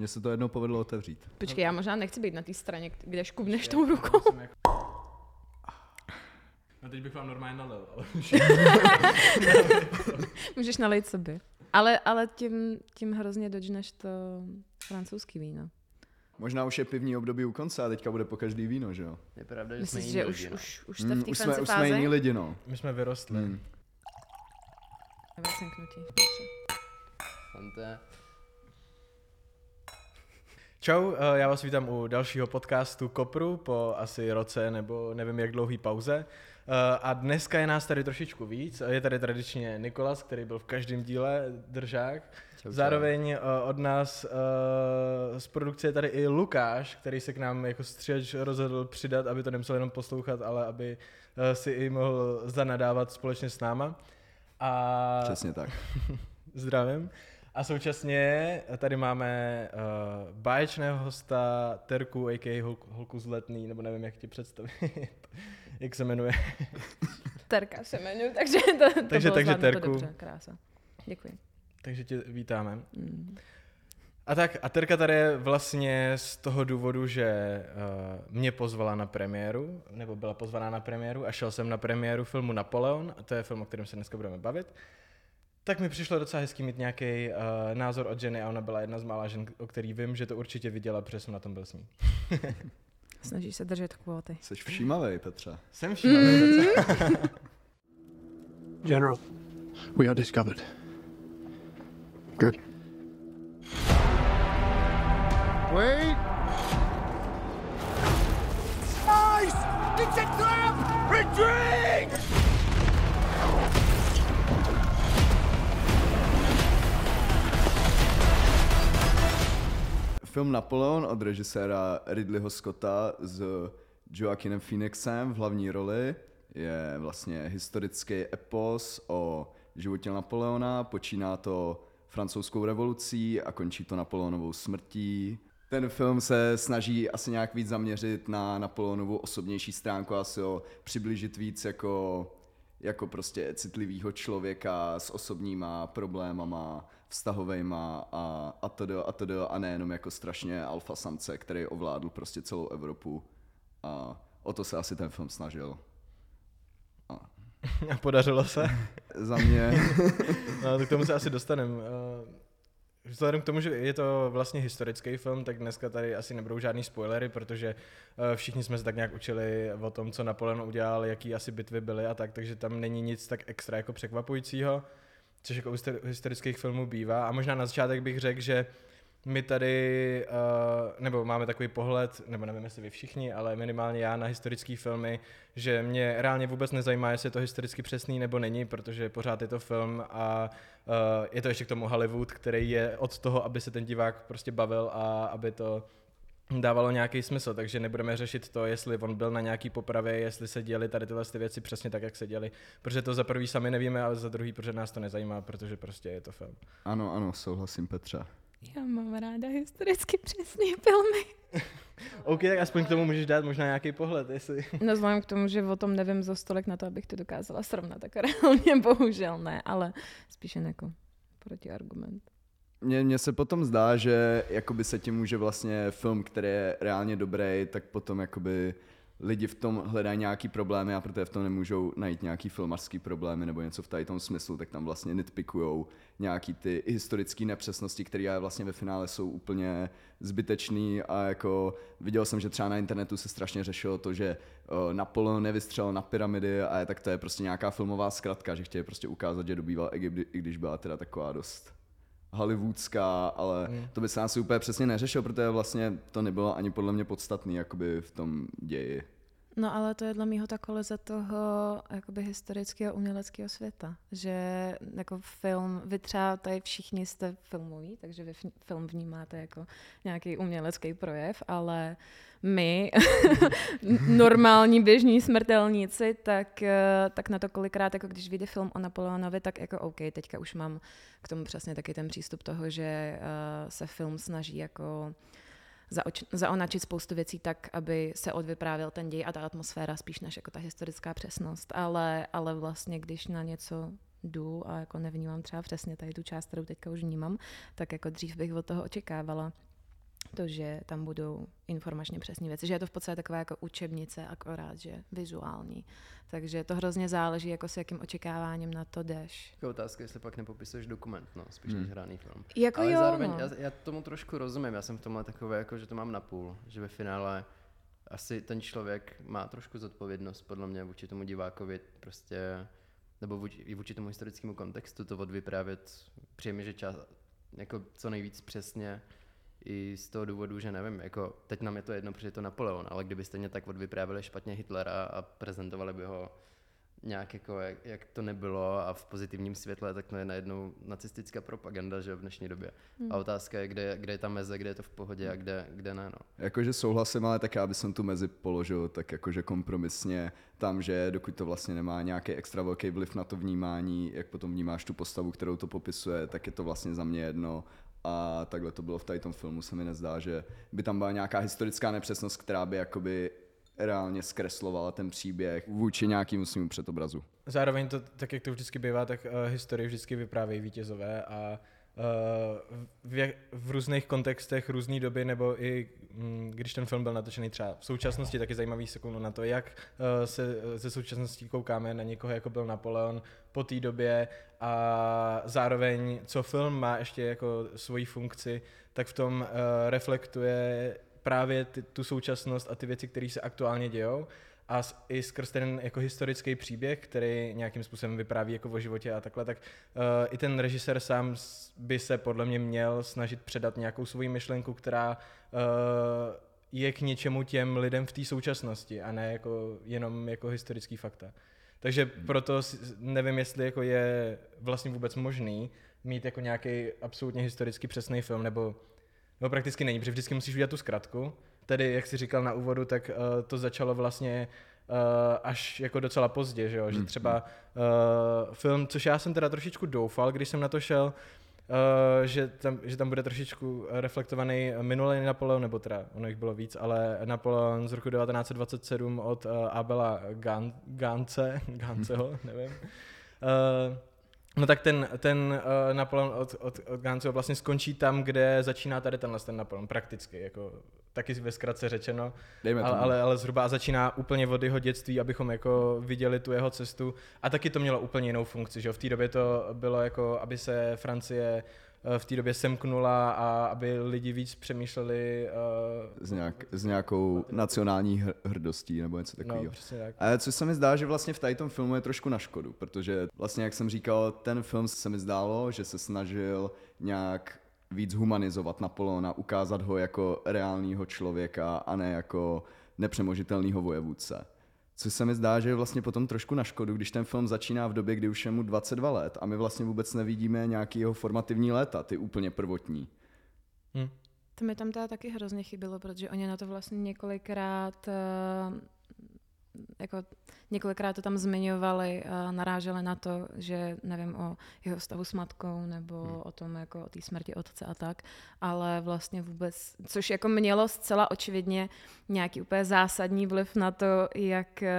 Mně se to jednou povedlo otevřít. Počkej, já možná nechci být na té straně, kde škubneš tou rukou. No teď bych vám normálně nalil, ale Můžeš nalejt sobě. Ale, ale tím, tím hrozně dodžneš to francouzský víno. Možná už je pivní období u konce a teďka bude po každý víno, že jo? Je pravda, že Myslíš, jsme že jiní už, lidi, už, už jste v Mm, té už, jsme, už jsme jiní lidi, no. my jsme vyrostli. Mm. Vycinknutí. Čau, eh, já vás vítám u dalšího podcastu Kopru po asi roce nebo nevím jak dlouhý pauze. Eh, A dneska je nás tady trošičku víc. Je tady tradičně Nikolas, který byl v každém díle držák. Čau, Zároveň eh, od nás eh, z produkce je tady i Lukáš, který se k nám jako střihač rozhodl přidat, aby to nemusel jenom poslouchat, ale aby eh, si i mohl zanadávat společně s náma. A Přesně tak. Zdravím. A současně tady máme uh, báječného hosta Terku, a.k.a. Hol- holku z Letný, nebo nevím, jak ti představit, jak se jmenuje. Terka se jmenuji, takže to, to Takže- bylo takže Terku. Dobře, krása. Děkuji. Takže tě vítáme. Mm. A tak, a Terka tady je vlastně z toho důvodu, že uh, mě pozvala na premiéru, nebo byla pozvaná na premiéru a šel jsem na premiéru filmu Napoleon, a to je film, o kterém se dneska budeme bavit. Tak mi přišlo docela hezký mít nějaký uh, názor od ženy a ona byla jedna z mála žen, o který vím, že to určitě viděla, protože jsem na tom byl s ní. Snažíš se držet kvóty. Jsi všímavý, Petře. Jsem všiml, General, we are discovered. Good. Wait. Nice! It's a trap! Retreat! Film Napoleon od režiséra Ridleyho Scotta s Joaquinem Phoenixem v hlavní roli je vlastně historický epos o životě Napoleona. Počíná to francouzskou revolucí a končí to Napoleonovou smrtí. Ten film se snaží asi nějak víc zaměřit na Napoleonovu osobnější stránku, asi ho přiblížit víc jako, jako prostě citlivýho člověka s osobníma problémama, vztahovejma a, a to a to a nejenom jako strašně alfa samce, který ovládl prostě celou Evropu. A o to se asi ten film snažil. A A podařilo se. za mě, No, tak k tomu se asi dostaneme. Vzhledem k tomu, že je to vlastně historický film, tak dneska tady asi nebudou žádný spoilery, protože eh, všichni jsme se tak nějak učili o tom, co Napoleon udělal, jaký asi bitvy byly a tak, takže tam není nic tak extra jako překvapujícího, což jako u histori- historických filmů bývá. A možná na začátek bych řekl, že my tady, uh, nebo máme takový pohled, nebo nevím, jestli vy všichni, ale minimálně já na historické filmy, že mě reálně vůbec nezajímá, jestli je to historicky přesný nebo není, protože pořád je to film a uh, je to ještě k tomu Hollywood, který je od toho, aby se ten divák prostě bavil a aby to dávalo nějaký smysl, takže nebudeme řešit to, jestli on byl na nějaký popravě, jestli se děly tady tyhle ty věci přesně tak, jak se děly, protože to za prvý sami nevíme, ale za druhý, protože nás to nezajímá, protože prostě je to film. ano, ano, souhlasím Petře. Já mám ráda historicky přesné filmy. OK, tak aspoň k tomu můžeš dát možná nějaký pohled, jestli... No vzhledem k tomu, že o tom nevím za stolek na to, abych to dokázala srovnat, tak reálně bohužel ne, ale spíše jako protiargument. Mně, mně se potom zdá, že jakoby se tím může vlastně film, který je reálně dobrý, tak potom jakoby lidi v tom hledají nějaký problémy a protože v tom nemůžou najít nějaký filmařský problémy nebo něco v tady tom smyslu, tak tam vlastně nitpikujou nějaký ty historické nepřesnosti, které vlastně ve finále jsou úplně zbytečný a jako viděl jsem, že třeba na internetu se strašně řešilo to, že Napoleon nevystřelil na pyramidy a je, tak to je prostě nějaká filmová zkratka, že chtějí prostě ukázat, že dobýval Egypt, i když byla teda taková dost hollywoodská, ale Mm. to by se asi úplně přesně neřešil, protože vlastně to nebylo ani podle mě podstatný jakoby v tom ději. No ale to je dle mýho ta kolize toho jakoby historického uměleckého světa, že jako film, vy třeba tady všichni jste filmoví, takže vy film vnímáte jako nějaký umělecký projev, ale my, normální běžní smrtelníci, tak, tak na to kolikrát, jako když vyjde film o Napoleonovi, tak jako OK, teďka už mám k tomu přesně taky ten přístup toho, že eh, se film snaží jako zaoč- zaonačit spoustu věcí tak, aby se odvyprávěl ten děj a ta atmosféra spíš než jako ta historická přesnost. Ale, ale vlastně, když na něco jdu a jako nevnímám třeba přesně tady tu část, kterou teďka už vnímám, tak jako dřív bych od toho očekávala to, že tam budou informačně přesné věci, že je to v podstatě taková jako učebnice, akorát, že vizuální. Takže to hrozně záleží, jako s jakým očekáváním na to jdeš. Jako otázka, jestli pak nepopisuješ dokument, no, spíš Hmm. než hraný film. Jako Ale jo, zároveň no. já, já, tomu trošku rozumím, já jsem v tomhle takové, jako, že to mám napůl, že ve finále asi ten člověk má trošku zodpovědnost, podle mě, vůči tomu divákovi, prostě, nebo vůči, i vůči tomu historickému kontextu to odvyprávět, přijeme, že čas, jako co nejvíc přesně, i z toho důvodu, že nevím, jako teď nám je to jedno, protože je to Napoleon, ale kdybyste mě tak odvyprávěli špatně Hitlera a prezentovali by ho nějak jako, jak, jak to nebylo a v pozitivním světle, tak to je najednou nacistická propaganda, že v dnešní době. Hmm. A otázka je, kde, je- kde je ta meze, kde je to v pohodě a kde, kde ne, no. Jakože souhlasím, ale tak já bych tu mezi položil tak jakože kompromisně tam, že dokud to vlastně nemá nějaký extra velký vliv na to vnímání, jak potom vnímáš tu postavu, kterou to popisuje, tak je to vlastně za mě jedno. A takhle to bylo v tady tom filmu, se mi nezdá, že by tam byla nějaká historická nepřesnost, která by jakoby reálně zkreslovala ten příběh vůči nějakému svým předobrazu. Zároveň to, tak jak to vždycky bývá, tak uh, historii vždycky vyprávějí vítězové a v, jak- v různých kontextech, různé doby, nebo i mm, když ten film byl natočený třeba v současnosti, tak je zajímavý se na to, jak uh, se ze současnosti koukáme na někoho, jako byl Napoleon po té době. A zároveň, co film má ještě jako svoji funkci, tak v tom uh, reflektuje právě ty, tu současnost a ty věci, které se aktuálně dějou a i skrz ten jako historický příběh, který nějakým způsobem vypráví jako o životě a takhle, tak uh, i ten režisér sám by se podle mě měl snažit předat nějakou svoji myšlenku, která uh, je k něčemu těm lidem v té současnosti a ne jako jenom jako historický fakta. Takže proto si- nevím, jestli jako je vlastně vůbec možný mít jako nějaký absolutně historicky přesný film, nebo, nebo prakticky není, protože vždycky musíš udělat tu zkratku. Tedy, jak jsi říkal na úvodu, tak uh, to začalo vlastně uh, až jako docela pozdě, že, jo? že Hmm. třeba uh, film, což já jsem teda trošičku doufal, když jsem na to šel, Uh, že, tam, že tam bude trošičku reflektovaný minulý Napoleon, nebo teda ono jich bylo víc, ale Napoleon z roku 1927 od uh, Abela Gan, Gance, Ganceho, nevím. Uh, no tak ten, ten uh, Napoleon od, od, od Ganceho vlastně skončí tam, kde začíná tady tenhle ten Napoleon, prakticky, jako taky ve zkratce řečeno, Dejme ale, tomu. ale, ale zhruba začíná úplně od jeho dětství, abychom jako viděli tu jeho cestu. A taky to mělo úplně jinou funkci, že? V té době to bylo jako, aby se Francie eh, v té době semknula a aby lidi víc přemýšleli. Uh, s, nějak, s nějakou nacionální hr- hrdostí nebo něco takového. no, přesně tak. Ale co se mi zdá, že vlastně v tady tom filmu je trošku na škodu, protože vlastně, jak jsem říkal, ten film se mi zdálo, že se snažil nějak víc humanizovat Napoleona, ukázat ho jako reálního člověka a ne jako nepřemožitelného vojevůdce. Co se mi zdá, že je vlastně potom trošku na škodu, když ten film začíná v době, kdy už je mu 22 let a my vlastně vůbec nevidíme nějaký jeho formativní léta, ty úplně prvotní. Hm. To mi tam teda taky hrozně chybělo, protože oni na to vlastně několikrát eh, jako několikrát to tam zmiňovali a naráželi na to, že nevím o jeho vztahu s matkou nebo Hmm. o tom jako o té smrti otce a tak, ale vlastně vůbec, což jako mělo zcela očividně nějaký úplně zásadní vliv na to, jak eh,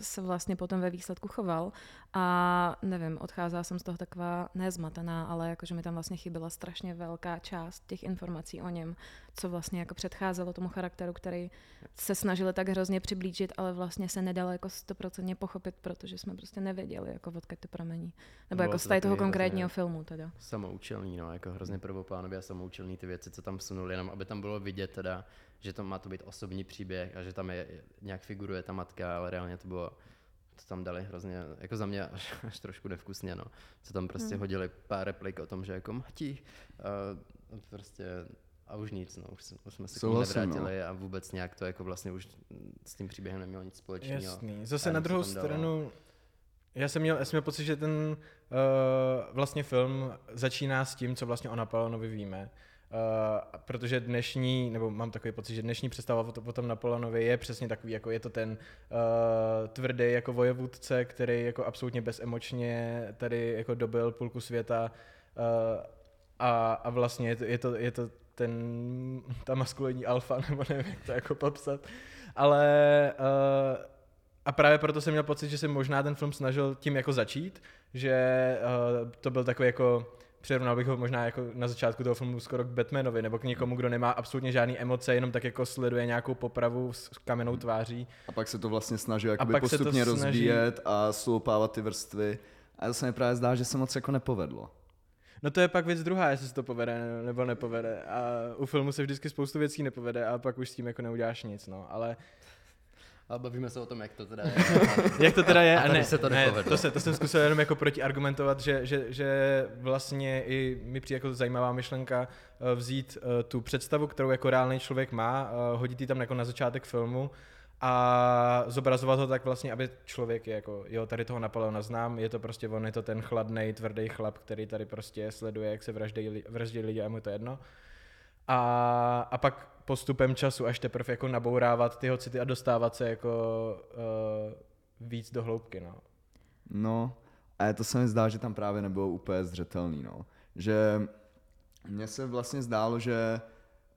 se vlastně potom ve výsledku choval a nevím, odcházela jsem z toho taková nezmatená, ale jakože mi tam vlastně chyběla strašně velká část těch informací o něm, co vlastně jako předcházelo tomu charakteru, který se snažili tak hrozně přiblížit, ale vlastně se nedalo jako stoprocentně pochopit, protože jsme prostě nevěděli, jako odkud to pramení. Nebo jako z toho konkrétního filmu teda. samoučelný, no, jako hrozně prvoplánově a samoučelný ty věci, co tam vsunuli, jenom aby tam bylo vidět teda, že to má to být osobní příběh a že tam je, nějak figuruje ta matka, ale reálně to bylo, to tam dali hrozně, jako za mě až, až trošku nevkusně, no. Co tam prostě Hmm. hodili pár replik o tom, že jako Mati, uh, prostě a už nic, no, už, jsme- už jsme se k tomu Souhlasím, no. nevrátili a vůbec nějak to jako vlastně už s tím příběhem nemělo nic společného. Jasný. Zase na druhou tam dalo- stranu, já jsem měl, já jsem měl pocit, že ten uh, vlastně film začíná s tím, co vlastně o Napoleonovi víme. Uh, protože dnešní, nebo mám takový pocit, že dnešní představa o, to, o tom Napoleonovi je přesně takový, jako je to ten uh, tvrdý jako vojevůdce, který jako absolutně bezemočně tady jako dobil půlku světa uh, a, a vlastně je to, je to, je to ten, ta maskulinní alfa, nebo nevím, jak to jako popsat. Ale uh, a právě proto jsem měl pocit, že se možná ten film snažil tím jako začít, že uh, to byl takový jako přirovnal bych ho možná jako na začátku toho filmu skoro k Batmanovi, nebo k někomu, kdo nemá absolutně žádný emoce, jenom tak jako sleduje nějakou popravu s kamennou tváří. A pak se to vlastně snaží jakoby to postupně snaží- rozbíjet a sloupávat ty vrstvy. A to se mi právě zdá, že se moc jako nepovedlo. No to je pak věc druhá, jestli se to povede nebo nepovede. A u filmu se vždycky spoustu věcí nepovede a pak už s tím jako neuděláš nic, no. Ale A bavíme se o tom, jak to teda je. jak to teda je? A A ne, se to ne nepovedlo. to, se, to jsem zkusil jenom jako protiargumentovat, že, že, že vlastně i mi přijde jako zajímavá myšlenka eh, vzít eh, tu představu, kterou jako reálný člověk má, eh, hodit ji tam jako na začátek filmu a zobrazovat ho tak vlastně, aby člověk je jako, jo, tady toho Napoleona znám, je to prostě on, je to ten chladný, tvrdý chlap, který tady prostě sleduje, jak se vraždí, vraždí lidi a mu to jedno. A, a pak postupem času až teprve jako nabourávat tyho city a dostávat se jako uh, víc do hloubky, no. No, a to se mi zdá, že tam právě nebylo úplně zřetelný, no. Že mně se vlastně zdálo, že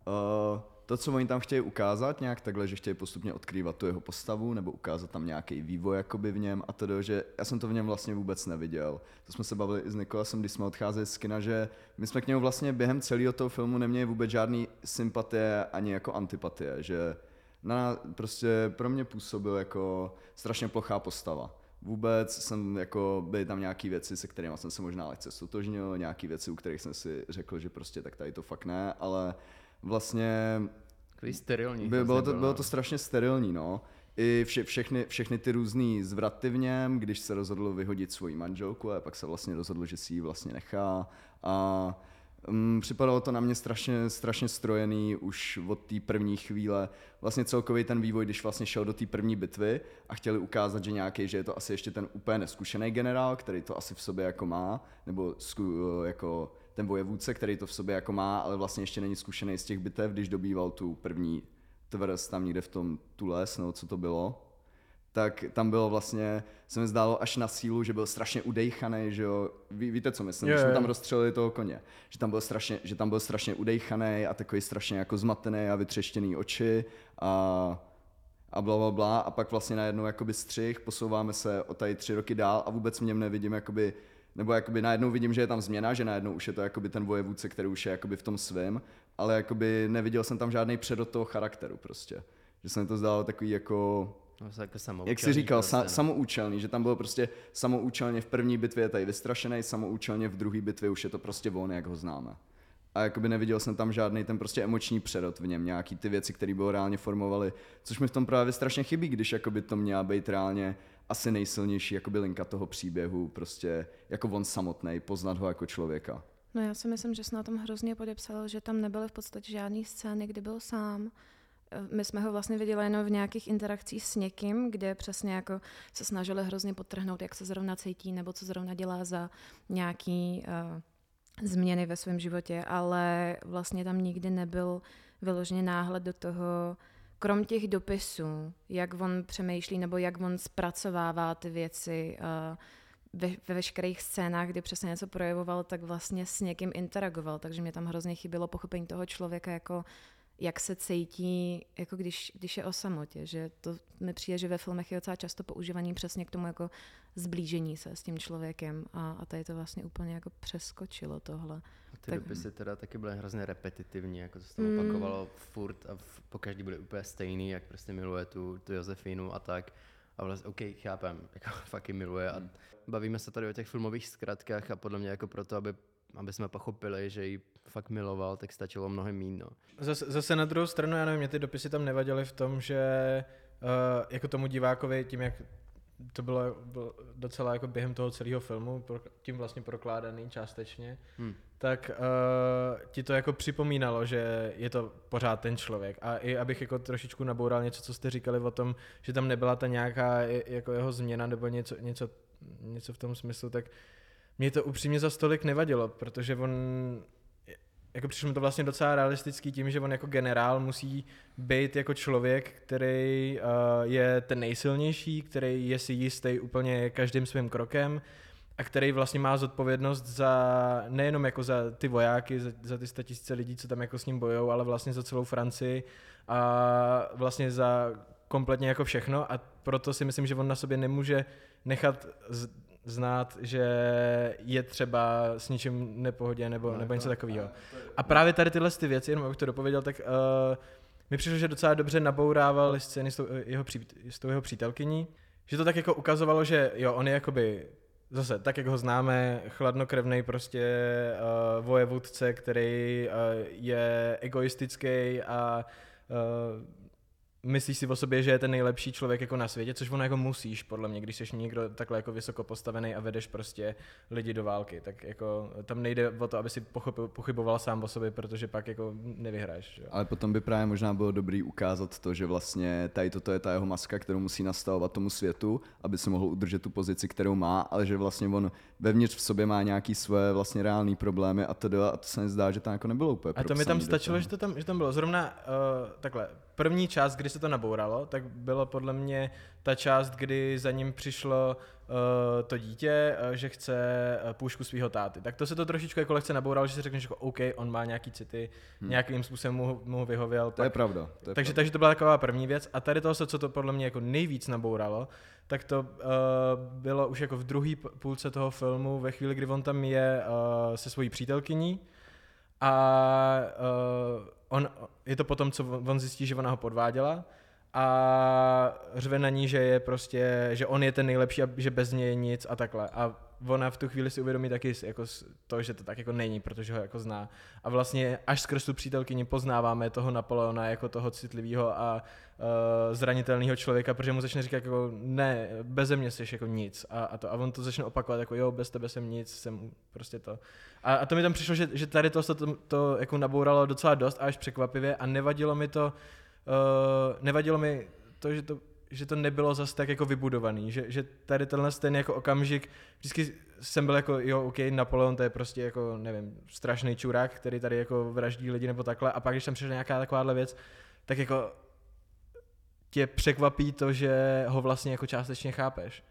uh, to, co oni tam chtějí ukázat nějak takhle, že chtějí postupně odkrývat tu jeho postavu, nebo ukázat tam nějaký vývoj jakoby v něm a to, že já jsem to v něm vlastně vůbec neviděl. To jsme se bavili i s Nikolasem, když jsme odcházeli z kina, že my jsme k němu vlastně během celého toho filmu neměli vůbec žádný sympatie ani jako antipatie, že na, prostě pro mě působil jako strašně plochá postava. Vůbec jsem jako, byly tam nějaké věci, se kterými jsem se možná lehce stotožnil, nějaké věci, u kterých jsem si řekl, že prostě tak tady to fakt ne, ale vlastně Takový sterilní. by, bylo, to, byl, bylo no. to strašně sterilní, no. I vše, všechny, všechny ty různý zvraty v něm, když se rozhodl vyhodit svoji manželku a pak se vlastně rozhodl, že si ji vlastně nechá. A um, připadalo to na mě strašně, strašně strojený už od té první chvíle. Vlastně celkový ten vývoj, když vlastně šel do té první bitvy a chtěli ukázat, že nějaký, že je to asi ještě ten úplně neskušený generál, který to asi v sobě jako má, nebo zku, jako ten vojevůdce, který to v sobě jako má, ale vlastně ještě není zkušený z těch bitev, když dobýval tu první tvrz tam někde v tom Tules, nebo co to bylo, tak tam bylo vlastně, se mi zdálo až na sílu, že byl strašně udejchaný, že jo, Ví, víte co myslím, Jo, když jsme tam rozstřelili toho koně, že tam byl strašně, že tam byl strašně udejchaný a takový strašně jako zmatený a vytřeštěný oči a a bla, bla, bla, a pak vlastně najednou jakoby střih, posouváme se o tady tři roky dál a vůbec v něm nevidím jakoby, nebo jakoby najednou vidím, že je tam změna, že najednou už je to jakoby ten vojevůdce, který už je jakoby v tom svém, ale jakoby neviděl jsem tam žádný předot toho charakteru prostě. Že se mi to zdálo takový jako, No, jako jak jsi říkal, prostě, sa, no. samoučelný, že tam bylo prostě samoučelně v první bitvě je tady vystrašený, samoučelně v druhé bitvě už je to prostě on, jak ho známe. A jakoby neviděl jsem tam žádný ten prostě emoční přerod v něm, nějaký ty věci, které bylo reálně formovaly, což mi v tom právě strašně chybí, když jakoby to měla být reálně asi nejsilnější jakoby linka toho příběhu, prostě jako on samotný, poznat ho jako člověka. No já si myslím, že jsi na tom hrozně podepsal, že tam nebyly v podstatě žádný scény, kdy byl sám. Eh, My jsme ho vlastně viděli jenom v nějakých interakcích s někým, kde přesně jako se snažili hrozně potrhnout, jak se zrovna cítí, nebo co zrovna dělá za nějaký uh, změny ve svém životě, ale vlastně tam nikdy nebyl vyloženě náhled do toho, krom těch dopisů, jak on přemýšlí nebo jak on zpracovává ty věci uh, ve, ve veškerých scénách, kdy přesně něco projevoval, tak vlastně s někým interagoval, takže mě tam hrozně chybělo pochopení toho člověka, jako jak se cítí, jako když, když je o samotě, že to mi přijde, že ve filmech je docela často používaný přesně k tomu jako zblížení se s tím člověkem a, a tady to vlastně úplně jako přeskočilo tohle. A ty tak- dopisy teda taky byly hrozně repetitivní, jako to se tam Mm. opakovalo furt a v, po každý bude úplně stejný, jak prostě miluje tu, tu Josefínu a tak. A vlastně, OK, chápem, jako fakt ji miluje a bavíme se tady o těch filmových zkratkách a podle mě jako proto, aby, aby jsme pochopili, že ji fakt miloval, tak stačilo mnohem mín, no. Zase, zase na druhou stranu, já nevím, mě ty dopisy tam nevadily v tom, že uh, jako tomu divákovi tím, jak to bylo, bylo docela jako během toho celého filmu, pro, tím vlastně prokládaný částečně, Hm. tak uh, ti to jako připomínalo, že je to pořád ten člověk. A i abych jako trošičku naboural něco, co jste říkali o tom, že tam nebyla ta nějaká jako jeho změna nebo něco, něco, něco v tom smyslu, tak mě to upřímně za stolik nevadilo, protože on jako přišlo mi to vlastně docela realistický tím, že on jako generál musí být jako člověk, který uh, je ten nejsilnější, který je si jistý úplně každým svým krokem a který vlastně má zodpovědnost za nejenom jako za ty vojáky, za, za ty statisíce lidí, co tam jako s ním bojou, ale vlastně za celou Francii a vlastně za kompletně jako všechno. A proto si myslím, že on na sobě nemůže nechat znát, že je třeba s ničím nepohodě nebo, nebo něco takového. A právě tady tyhle ty věci, jenom abych to dopověděl, tak uh, mi přišlo, že docela dobře nabourával scény s tou jeho, pří, s tou jeho přítelkyní, že to tak jako ukazovalo, že jo, on je jakoby zase, tak jak ho známe, chladnokrevný prostě uh, vojevůdce, který uh, je egoistický a uh, myslíš si o sobě, že je ten nejlepší člověk jako na světě, což ono jako musíš, podle mě, když jsi někdo takhle jako vysoko postavený a vedeš prostě lidi do války, tak jako tam nejde o to, aby si pochopil, pochyboval sám o sobě, protože pak jako nevyhraješ. Že? Ale potom by právě možná bylo dobrý ukázat to, že vlastně tady toto je ta jeho maska, kterou musí nastavovat tomu světu, aby se mohl udržet tu pozici, kterou má, ale že vlastně on vevnitř v sobě má nějaký své vlastně reální problémy a to a to se mi zdá, že to jako nebylo úplně A to mi tam stačilo, že to tam, že tam bylo. Zrovna uh, takhle, první část, kdy se to nabouralo, tak bylo podle mě ta část, kdy za ním přišlo to dítě, uh, že chce uh, půjšku svého táty. Tak to se to trošičku jako lehce nabouralo, že si řekneš, jako OK, on má nějaký city, hmm. nějakým způsobem mu, mu vyhověl. To tak, je pravda. To je takže, pravda. takže to byla taková první věc. A tady toho, se, co to podle mě jako nejvíc nabouralo, tak to uh, bylo už jako v druhé půlce toho filmu, ve chvíli, kdy on tam je uh, se svojí přítelkyní a uh, on, je to potom, co on zjistí, že ona ho podváděla a řve na ní, že je prostě, že on je ten nejlepší a že bez něj je nic a takhle. A ona v tu chvíli si uvědomí taky jako to, že to tak jako není, protože ho jako zná. A vlastně až skrz tu přítelkyni poznáváme toho Napoleona jako toho citlivého a uh, zranitelného člověka, protože mu začne říkat jako ne, bez mě jsi jako nic. A, a, to, a on to začne opakovat jako jo, bez tebe jsem nic, jsem prostě to. A, a to mi tam přišlo, že, že tady to, to, to, to jako nabouralo docela dost a až překvapivě a nevadilo mi to, uh, nevadilo mi to, že to že to nebylo zase tak jako vybudovaný, že, že tady tenhle ten jako okamžik, vždycky jsem byl jako, jo, OK, Napoleon to je prostě jako, nevím, strašný čurák, který tady jako vraždí lidi nebo takhle a pak, když tam přišla nějaká takováhle věc, tak jako tě překvapí to, že ho vlastně jako částečně chápeš.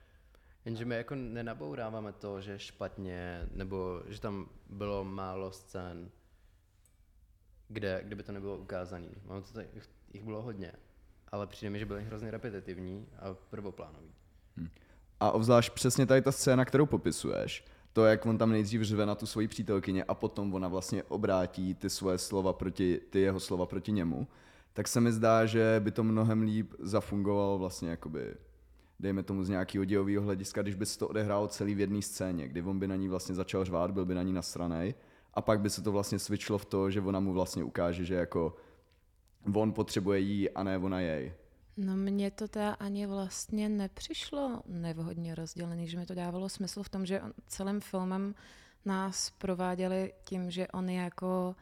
Jenže my jako nenabouráváme to, že špatně, nebo že tam bylo málo scén, kde, kde by to nebylo ukázané. Jich bylo hodně, ale přijde mi, že byly hrozně repetitivní a prvoplánový. Hmm. A obzvlášť přesně tady ta scéna, kterou popisuješ, to, jak on tam nejdřív řve na tu svoji přítelkyně a potom ona vlastně obrátí ty svoje slova proti, ty jeho slova proti němu, tak se mi zdá, že by to mnohem líp zafungovalo vlastně jakoby dejme tomu z nějakého dějového hlediska, když by se to odehrálo celý v jedné scéně, kdy on by na ní vlastně začal řvát, byl by na ní nasranej a pak by se to vlastně switchlo v to, že ona mu vlastně ukáže, že jako on potřebuje jí a ne ona jej. No mně to teda ani vlastně nepřišlo nevhodně rozdělený, že mi to dávalo smysl v tom, že on celým filmem nás prováděli tím, že on je jako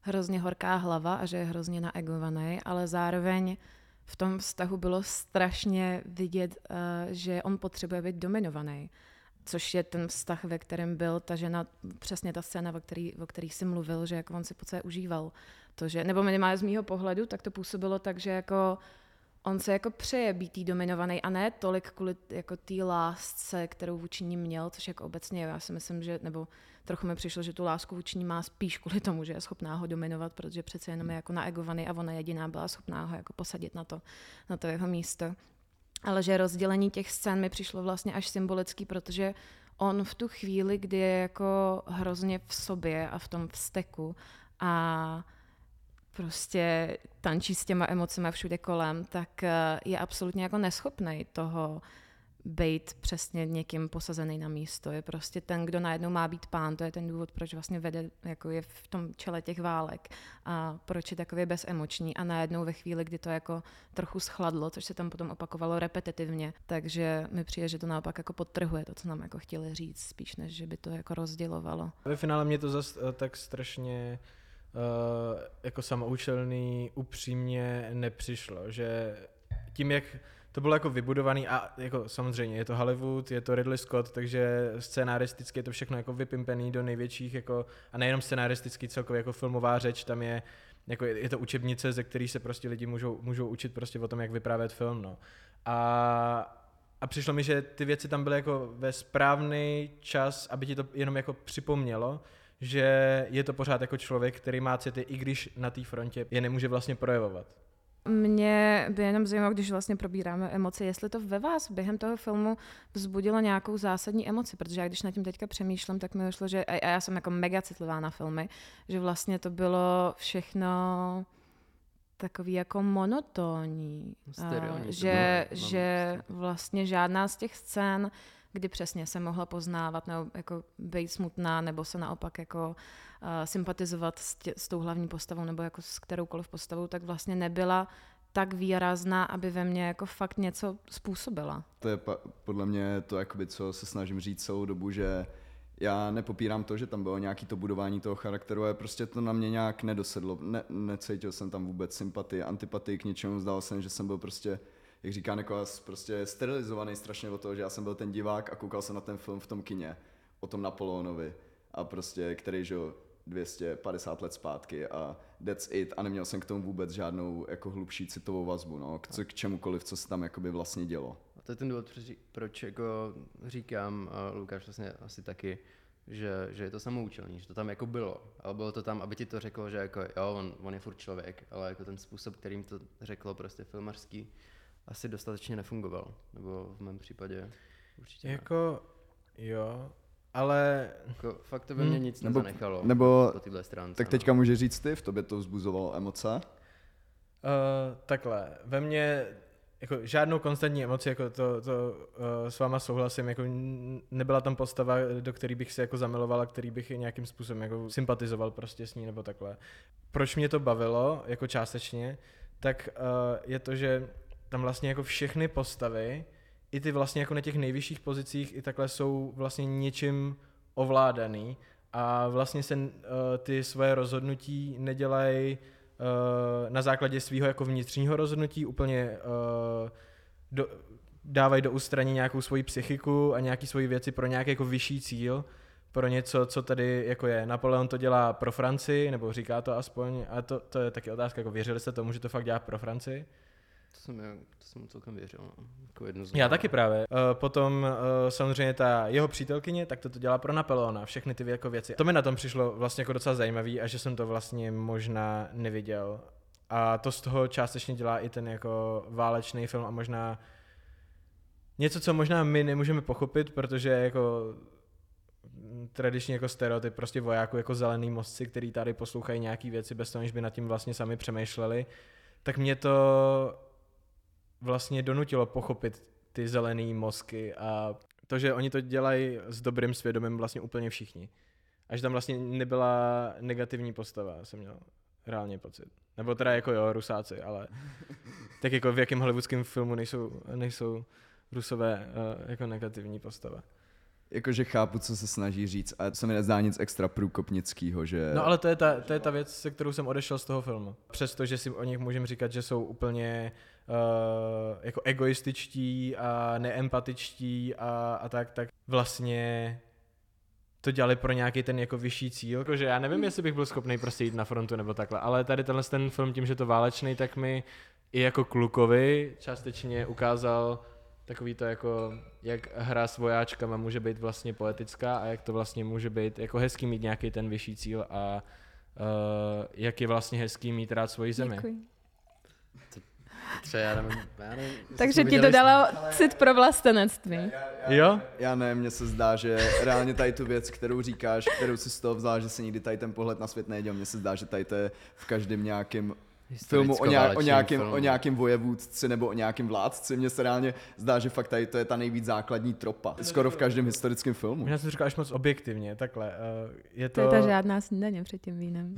hrozně horká hlava a že je hrozně naegovaný, ale zároveň v tom vztahu bylo strašně vidět, uh, že on potřebuje být dominovaný. Což je ten vztah, ve kterém byl ta žena, přesně ta scéna, o který, o který jsi mluvil, že jako on si po užíval. To, že, nebo minimálně z mýho pohledu, tak to působilo tak, že jako on se jako přeje být dominovaný a ne tolik kvůli jako té lásce, kterou vůči ní měl, což jako obecně já si myslím, že, nebo trochu mi přišlo, že tu lásku vůči ní má spíš kvůli tomu, že je schopná ho dominovat, protože přece jenom je jako naegovaný a ona jediná byla schopná ho jako posadit na to, na to jeho místo. Ale že rozdělení těch scén mi přišlo vlastně až symbolický, protože on v tu chvíli, kdy je jako hrozně v sobě a v tom vzteku a prostě tančí s těma emocemi všude kolem, tak eh, je absolutně jako neschopný toho být přesně někým posazený na místo. Je prostě ten, kdo najednou má být pán, to je ten důvod, proč vlastně vede, jako je v tom čele těch válek a proč je takový bezemoční a najednou ve chvíli, kdy to jako trochu schladlo, což se tam potom opakovalo repetitivně, takže mi přijde, že to naopak jako podtrhuje to, co nám jako chtěli říct, spíš než, že by to jako rozdělovalo. Ve finále mě to zase eh, tak strašně jako samoučelný upřímně nepřišlo, že tím, jak to bylo jako vybudovaný a jako samozřejmě je to Hollywood, je to Ridley Scott, takže scénaristicky je to všechno jako vypimpený do největších jako, a nejenom scénaristicky, celkově jako filmová řeč, tam je jako je to učebnice, ze kterých se prostě lidi můžou, můžou učit prostě o tom, jak vyprávět film, no. A, a přišlo mi, že ty věci tam byly jako ve správný čas, aby ti to jenom jako připomnělo, že je to pořád jako člověk, který má city, i když na té frontě je nemůže vlastně projevovat. Mě by jenom zajímalo, když vlastně probíráme emoce, jestli to ve vás během toho filmu vzbudilo nějakou zásadní emoci, protože já když nad tím teďka přemýšlím, tak mi vyšlo, že a já jsem jako mega citlivá na filmy, že vlastně to bylo všechno takový jako monotónní. Sterilní to že, bylo, že vlastně žádná z těch scén, kdy přesně se mohla poznávat nebo jako být smutná, nebo se naopak jako uh, sympatizovat s, tě, s tou hlavní postavou nebo jako s kteroukoliv postavou, tak vlastně nebyla tak výrazná, aby ve mně jako fakt něco způsobila. To je pa, podle mě to, jakoby, co se snažím říct celou dobu, že já nepopírám to, že tam bylo nějaký to budování toho charakteru, ale prostě to na mě nějak nedosedlo. Ne, necítil jsem tam vůbec sympatii, antipatii k něčemu, zdal jsem, že jsem byl prostě jak říká Nikolas, prostě sterilizovaný strašně o toho, že já jsem byl ten divák a koukal jsem na ten film v tom kině o tom Napoleonovi a prostě, který, že 250 let zpátky a that's it a neměl jsem k tomu vůbec žádnou jako hlubší citovou vazbu, no, k, k čemukoliv, co se tam jakoby vlastně dělo. A to je ten důvod, proč jako říkám, a Lukáš vlastně asi taky, že, že je to samoučelný, že to tam jako bylo. Ale bylo to tam, aby ti to řeklo, že jako jo, on, on je furt člověk, ale jako ten způsob, kterým to řeklo prostě filmařský, asi dostatečně nefungoval. Nebo v mém případě určitě Jako, ne. jo, ale... Jako, fakt to by mě hmm. nic nebo, nezanechalo nebo, po téhle stránce. Tak teďka no. může říct ty, v tobě to vzbuzovalo emoce? Uh, takhle, ve mně jako žádnou konstantní emoci, jako to, to uh, s váma souhlasím, jako nebyla tam postava, do který bych se jako zamiloval a který bych nějakým způsobem jako sympatizoval prostě s ní nebo takhle. Proč mě to bavilo, jako částečně, tak uh, je to, že tam vlastně jako všechny postavy, i ty vlastně jako na těch nejvyšších pozicích i takhle jsou vlastně něčím ovládaný a vlastně se uh, ty svoje rozhodnutí nedělají uh, na základě svého jako vnitřního rozhodnutí úplně uh, do, dávají do ústraní nějakou svoji psychiku a nějaký svoji věci pro nějaký jako vyšší cíl, pro něco, co tady jako je. Napoleon to dělá pro Francii, nebo říká to aspoň, a to, to je taky otázka, jako věřili jste tomu, že to fakt dělá pro Francii? To jsem, to jsem celkem věřil, no. jako jedno Já taky právě. Uh, potom uh, samozřejmě ta jeho přítelkyně, tak to to dělá pro Napoleona, všechny ty jako věci. To mi na tom přišlo vlastně jako docela zajímavý a že jsem to vlastně možná neviděl. A to z toho částečně dělá i ten jako válečný film a možná něco, co možná my nemůžeme pochopit, protože jako tradičně jako stereotyp prostě vojáků jako zelený mozci, který tady poslouchají nějaký věci bez toho, než by nad tím vlastně sami přemýšleli, tak mě to vlastně donutilo pochopit ty zelený mozky a to, že oni to dělají s dobrým svědomím vlastně úplně všichni. Až tam vlastně nebyla negativní postava, jsem měl reálně pocit. Nebo teda jako jo, rusáci, ale tak jako v jakém hollywoodském filmu nejsou, nejsou rusové uh, jako negativní postava. Jakože chápu, co se snaží říct a co mi nezdá nic extra průkopnického, že... No ale to je, ta, to je ta věc, se kterou jsem odešel z toho filmu. Přestože si o nich můžeme říkat, že jsou úplně jako egoističtí a neempatičtí a, a tak, tak vlastně to dělali pro nějaký ten jako vyšší cíl. Jakože já nevím, jestli bych byl schopný prostě jít na frontu nebo takhle, ale tady tenhle ten film tím, že to válečný, tak mi i jako klukovi částečně ukázal takový to jako, jak hra s vojáčkama může být vlastně poetická a jak to vlastně může být jako hezký mít nějaký ten vyšší cíl a uh, jak je vlastně hezký mít rád svoji zemi. Děkuji. Třeba já nevím, já nevím Takže ti to dalo cit pro vlastenectví. Jo? Já ne, mně se zdá, že reálně tady tu věc, kterou říkáš, kterou si z toho vzal, že se nikdy tady ten pohled na svět neděl, mně se zdá, že tady to je v každém nějakém filmu o, nějak, o, nějakým, film. o nějakým vojevůdci nebo o nějakým vládci. Mně se reálně zdá, že fakt tady to je ta nejvíc základní tropa. Skoro v každém historickém filmu. Já jsem říkal až moc objektivně, takhle. Uh, je to... to je ta žádná snídaně před tím vínem.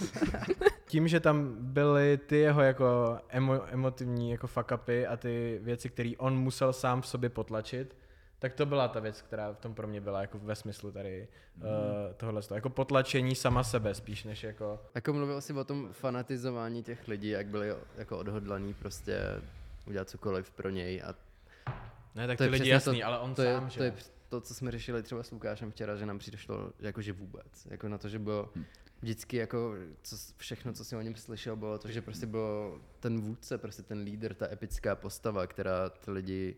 tím, že tam byly ty jeho jako emo, emotivní jako fuck upy a ty věci, které on musel sám v sobě potlačit, tak to byla ta věc, která v tom pro mě byla jako ve smyslu tady mm. uh, tohle. Jako potlačení sama sebe spíš než jako... Jako mluvil jsi o tom fanatizování těch lidí, jak byli jako odhodlaní prostě udělat cokoliv pro něj a ne, tak to ty lidi jasný, to, ale on to sám, je, že? To je to, co jsme řešili třeba s Lukášem včera, že nám přišlo jakože vůbec. Jako na to, že bylo hm. vždycky jako co, všechno, co jsem o něm slyšel, bylo to, že prostě byl ten vůdce, prostě ten lídr, ta epická postava, která ty lidi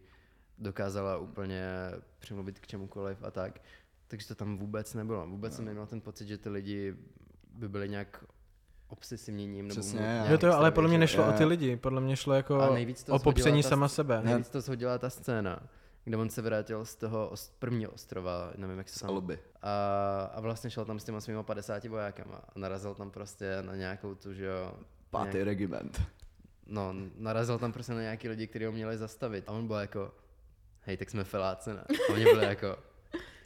dokázala úplně přemluvit k čemukoliv a tak. Takže to tam vůbec nebylo. Vůbec no. jsem neměl ten pocit, že ty lidi by byli nějak obsesivněním. Přesně, Nebo nějak Jo to jo, ale podle mě nešlo o ty Je. lidi, podle mě šlo jako o popření ta sama sebe. Nejvíc to shodila ta scéna, kde on se vrátil z toho prvního ostrova, nevím jak se. Alby. A, a vlastně šel tam s těma svýma 50 vojákama a narazil tam prostě na nějakou tu, že jo... Pátý nějak- regiment. No, narazil tam prostě na nějaký lidi, kteří ho měli zastavit. A on byl jako, hej, tak jsme feláci, ne? A oni byli jako,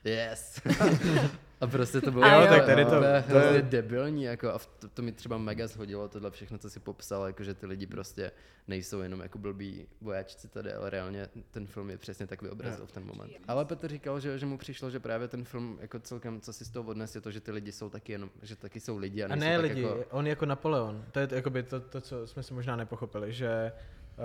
yes. a prostě to bylo jo, jako tak tady to- to je- hrozně debilní, jako a to, to mi třeba mega shodilo tohle všechno, co si popsal, jako že ty lidi prostě nejsou jenom jako blbí vojáčci tady, ale reálně ten film je přesně tak vyobrazil v ten moment. Ale Petr říkal, že, že mu přišlo, že právě ten film jako celkem, co si z toho odnes, je to, že ty lidi jsou taky jenom, že taky jsou lidi a, A ne tak lidi, jako, on jako Napoleon. To je jakoby to, to, co jsme si možná nepochopili, že uh,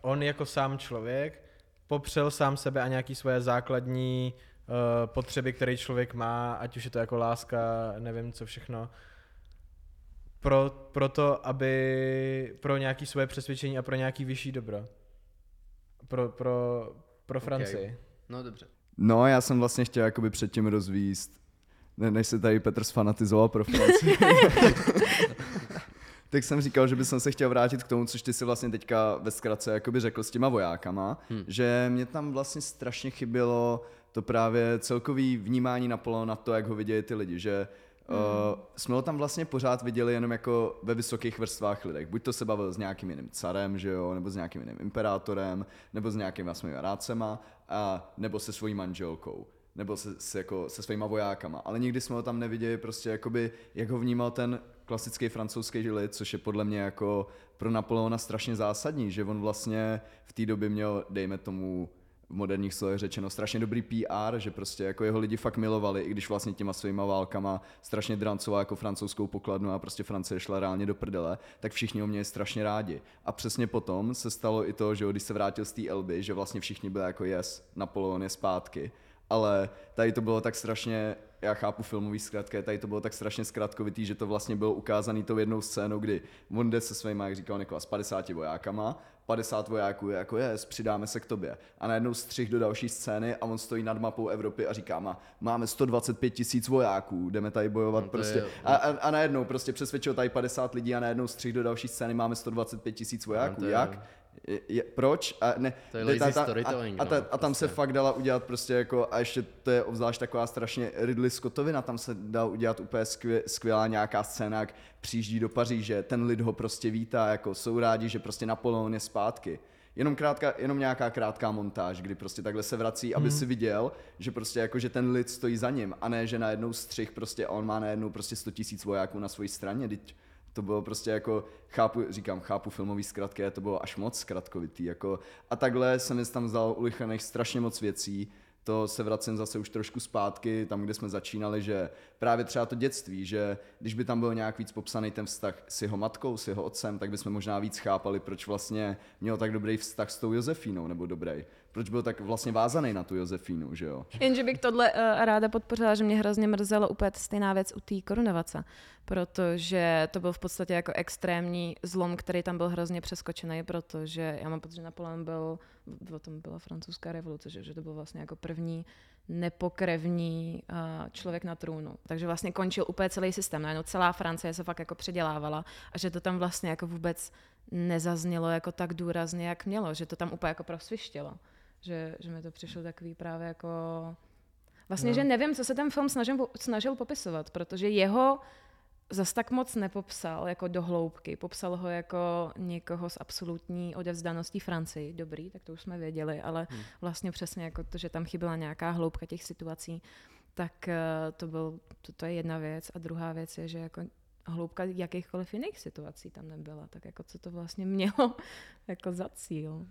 on jako sám člověk popřel sám sebe a nějaký svoje základní uh, potřeby, které člověk má, ať už je to jako láska, nevím co všechno, pro, pro to, aby pro nějaký svoje přesvědčení a pro nějaký vyšší dobro. Pro, pro, pro Francii. no dobře. No, já jsem vlastně chtěl jakoby předtím rozvíst, ne, než se tady Petr sfanatizoval pro Francii. tak jsem říkal, že bych se chtěl vrátit k tomu, což ty si vlastně teďka ve zkratce jakoby řekl s těma vojákama, hmm. že mě tam vlastně strašně chybělo to právě celkový vnímání Napoleona to, jak ho vidějí ty lidi, že Uh, jsme ho tam vlastně pořád viděli jenom jako ve vysokých vrstvách lidech. Buď to se bavil s nějakým jiným carem, že jo, nebo s nějakým jiným imperátorem, nebo s nějakýma svými rádcema, a, nebo se svojí manželkou, nebo se, se, jako, se svýma vojákama. Ale nikdy jsme ho tam neviděli prostě jakoby, jak ho vnímal ten klasický francouzský lid, což je podle mě jako pro Napoleona strašně zásadní, že on vlastně v té době měl, dejme tomu, v moderních slovech řečeno strašně dobrý PR, že prostě jako jeho lidi fakt milovali, i když vlastně těma svýma válkama strašně drancoval jako francouzskou pokladnu a prostě Francie šla reálně do prdele, tak všichni ho měli strašně rádi. A přesně potom se stalo i to, že když se vrátil z té Elby, že vlastně všichni byli jako yes, Napoleon je zpátky. Ale tady to bylo tak strašně, já chápu filmový zkratky, tady to bylo tak strašně zkratkovitý, že to vlastně bylo ukázaný tou jednou scénou, kdy on jde se svýma, jak říkal Nikola, s 50 vojákama, 50 vojáků je jako yes, přidáme se k tobě. A najednou střih do další scény a on stojí nad mapou Evropy a říká, má, máme 125 tisíc vojáků, jdeme tady bojovat No prostě. je- A, a, a, najednou prostě přesvědčil tady 50 lidí a najednou střih do další scény máme 125 tisíc vojáků. No je- Jak? Je, proč? A, ne, To je ne, lazy ta- ta- A, a, ta, no, a tam se prostě. fakt dala udělat prostě jako, a ještě to je obzvlášť taková strašně Ridley Scottovina, tam se dal udělat úplně skvě, skvělá nějaká scéna, jak přijíždí do Paříže, ten lid ho prostě vítá, jako jsou rádi, že prostě Napoleon je zpátky. Jenom, krátka, jenom nějaká krátká montáž, kdy prostě takhle se vrací, aby si viděl, že prostě jako, že ten lid stojí za ním a ne, že najednou střih prostě a on má najednou prostě 100 tisíc vojáků na své straně, Teď to bylo prostě jako, chápu, říkám, chápu filmový zkratky, to bylo až moc zkratkovitý, jako, a takhle se mi tam vzal ulichaných strašně moc věcí, to se vracím zase už trošku zpátky, tam, kde jsme začínali, že právě třeba to dětství, že když by tam byl nějak víc popsaný ten vztah s jeho matkou, s jeho otcem, tak bychom možná víc chápali, proč vlastně měl tak dobrý vztah s tou Josefínou, nebo dobrý. Proč byl tak vlastně vázaný na tu Josefínu, že jo? Jenže bych tohle uh, ráda podpořila, že mě hrozně mrzelo úplně stejná věc u té korunovace, protože to byl v podstatě jako extrémní zlom, který tam byl hrozně přeskočený, protože já mám pocit, že Napoleon byl, o tom byla francouzská revoluce, že, že to byl vlastně jako první nepokrevní uh, člověk na trůnu. Takže vlastně končil úplně celý systém. Najednou celá Francie se fakt jako předělávala a že to tam vlastně jako vůbec nezaznělo jako tak důrazně, jak mělo, že to tam úplně jako prosvištělo. Že, že mi to přišlo takový právě jako... Vlastně, no. že nevím, co se ten film snažil, snažil popisovat, protože jeho zas tak moc nepopsal jako do hloubky. Popsal ho jako někoho s absolutní odevzdaností Francii. Dobrý, tak to už jsme věděli, ale hmm. vlastně přesně jako to, že tam chyběla nějaká hloubka těch situací, tak eh, to, byl, to, to je jedna věc. A druhá věc je, že jako hloubka jakýchkoliv jiných situací tam nebyla. Tak jako co to vlastně mělo jako za cíl.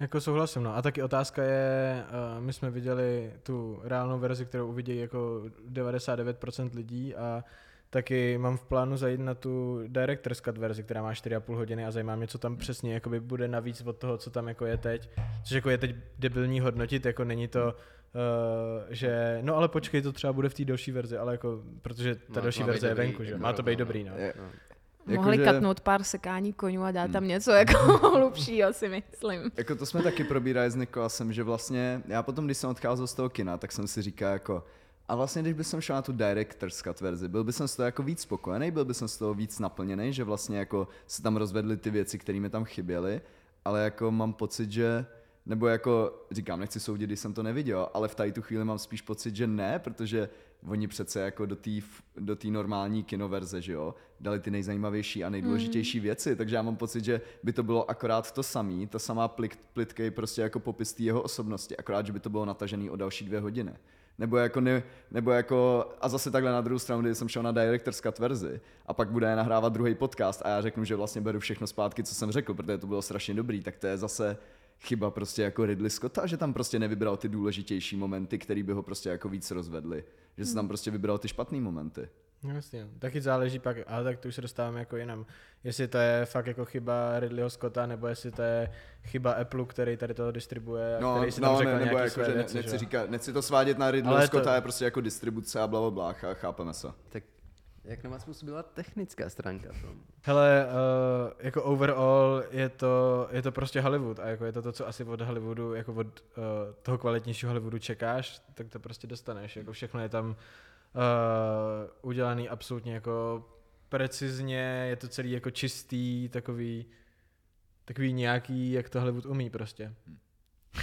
Jako souhlasím, no. A taky otázka je, uh, my jsme viděli tu reálnou verzi, kterou uvidí jako 99% lidí a taky mám v plánu zajít na tu Director's Cut verzi, která má 4,5 hodiny a zajímá mě, co tam přesně jakoby bude navíc od toho, co tam jako je teď. Což jako je teď debilní hodnotit, jako není to, uh, že no ale počkej, to třeba bude v té další verzi, ale jako, protože ta Má- další verze je dobrý, venku, že? jako Má to být dobrý, no. Je, No. Jako, Mohli že- katnout pár sekání konňů a dát tam něco jako hlubšího, si myslím. Jako to jsme taky probírali s Nikolasem, že vlastně já potom, když jsem odcházel z toho kina, tak jsem si říkal jako, A vlastně, když bych šel na tu director's cut verzi, byl bych z toho jako víc spokojený, byl bych z toho víc naplněný, že vlastně jako se tam rozvedly ty věci, které mi tam chyběly, ale jako mám pocit, že nebo jako, říkám, nechci soudit, když jsem to neviděl, ale v tady tu chvíli mám spíš pocit, že ne, protože oni přece jako do té do tý normální kinoverze, že jo, dali ty nejzajímavější a nejdůležitější mm. věci, takže já mám pocit, že by to bylo akorát to samý, ta samá plit, plitkej prostě jako popis té jeho osobnosti, akorát, že by to bylo natažený o další dvě hodiny. Nebo jako, ne, nebo jako, a zase takhle na druhou stranu, když jsem šel na Director's Cut verzi a pak bude nahrávat druhý podcast a já řeknu, že vlastně beru všechno zpátky, co jsem řekl, protože to bylo strašně dobrý, tak to je zase chyba prostě jako Ridley Scotta, že tam prostě nevybral ty důležitější momenty, které by ho prostě jako víc rozvedly. Že se tam prostě vybral ty špatné momenty. No jasně, taky záleží pak, ale tak to už se dostáváme jako jinam. Jestli to je fakt jako chyba Ridleyho Scotta, nebo jestli to je chyba Apple, který tady to distribuje a No, který si no tam řekl ne, nebo jako, že věci, ne, nechci, říkat, nechci to svádět na Ridleyho Scotta, to- je prostě jako distribuce a blablabla, bla, chápeme se. Tak jak na vás působila technická stránka filmu? Hele, uh, jako overall je to, je to prostě Hollywood a jako je to to, co asi od Hollywoodu, jako od uh, toho kvalitnějšího Hollywoodu čekáš, tak to prostě dostaneš. Jako všechno je tam uh, udělaný absolutně jako precizně, je to celý jako čistý, takový, takový nějaký, jak to Hollywood umí prostě.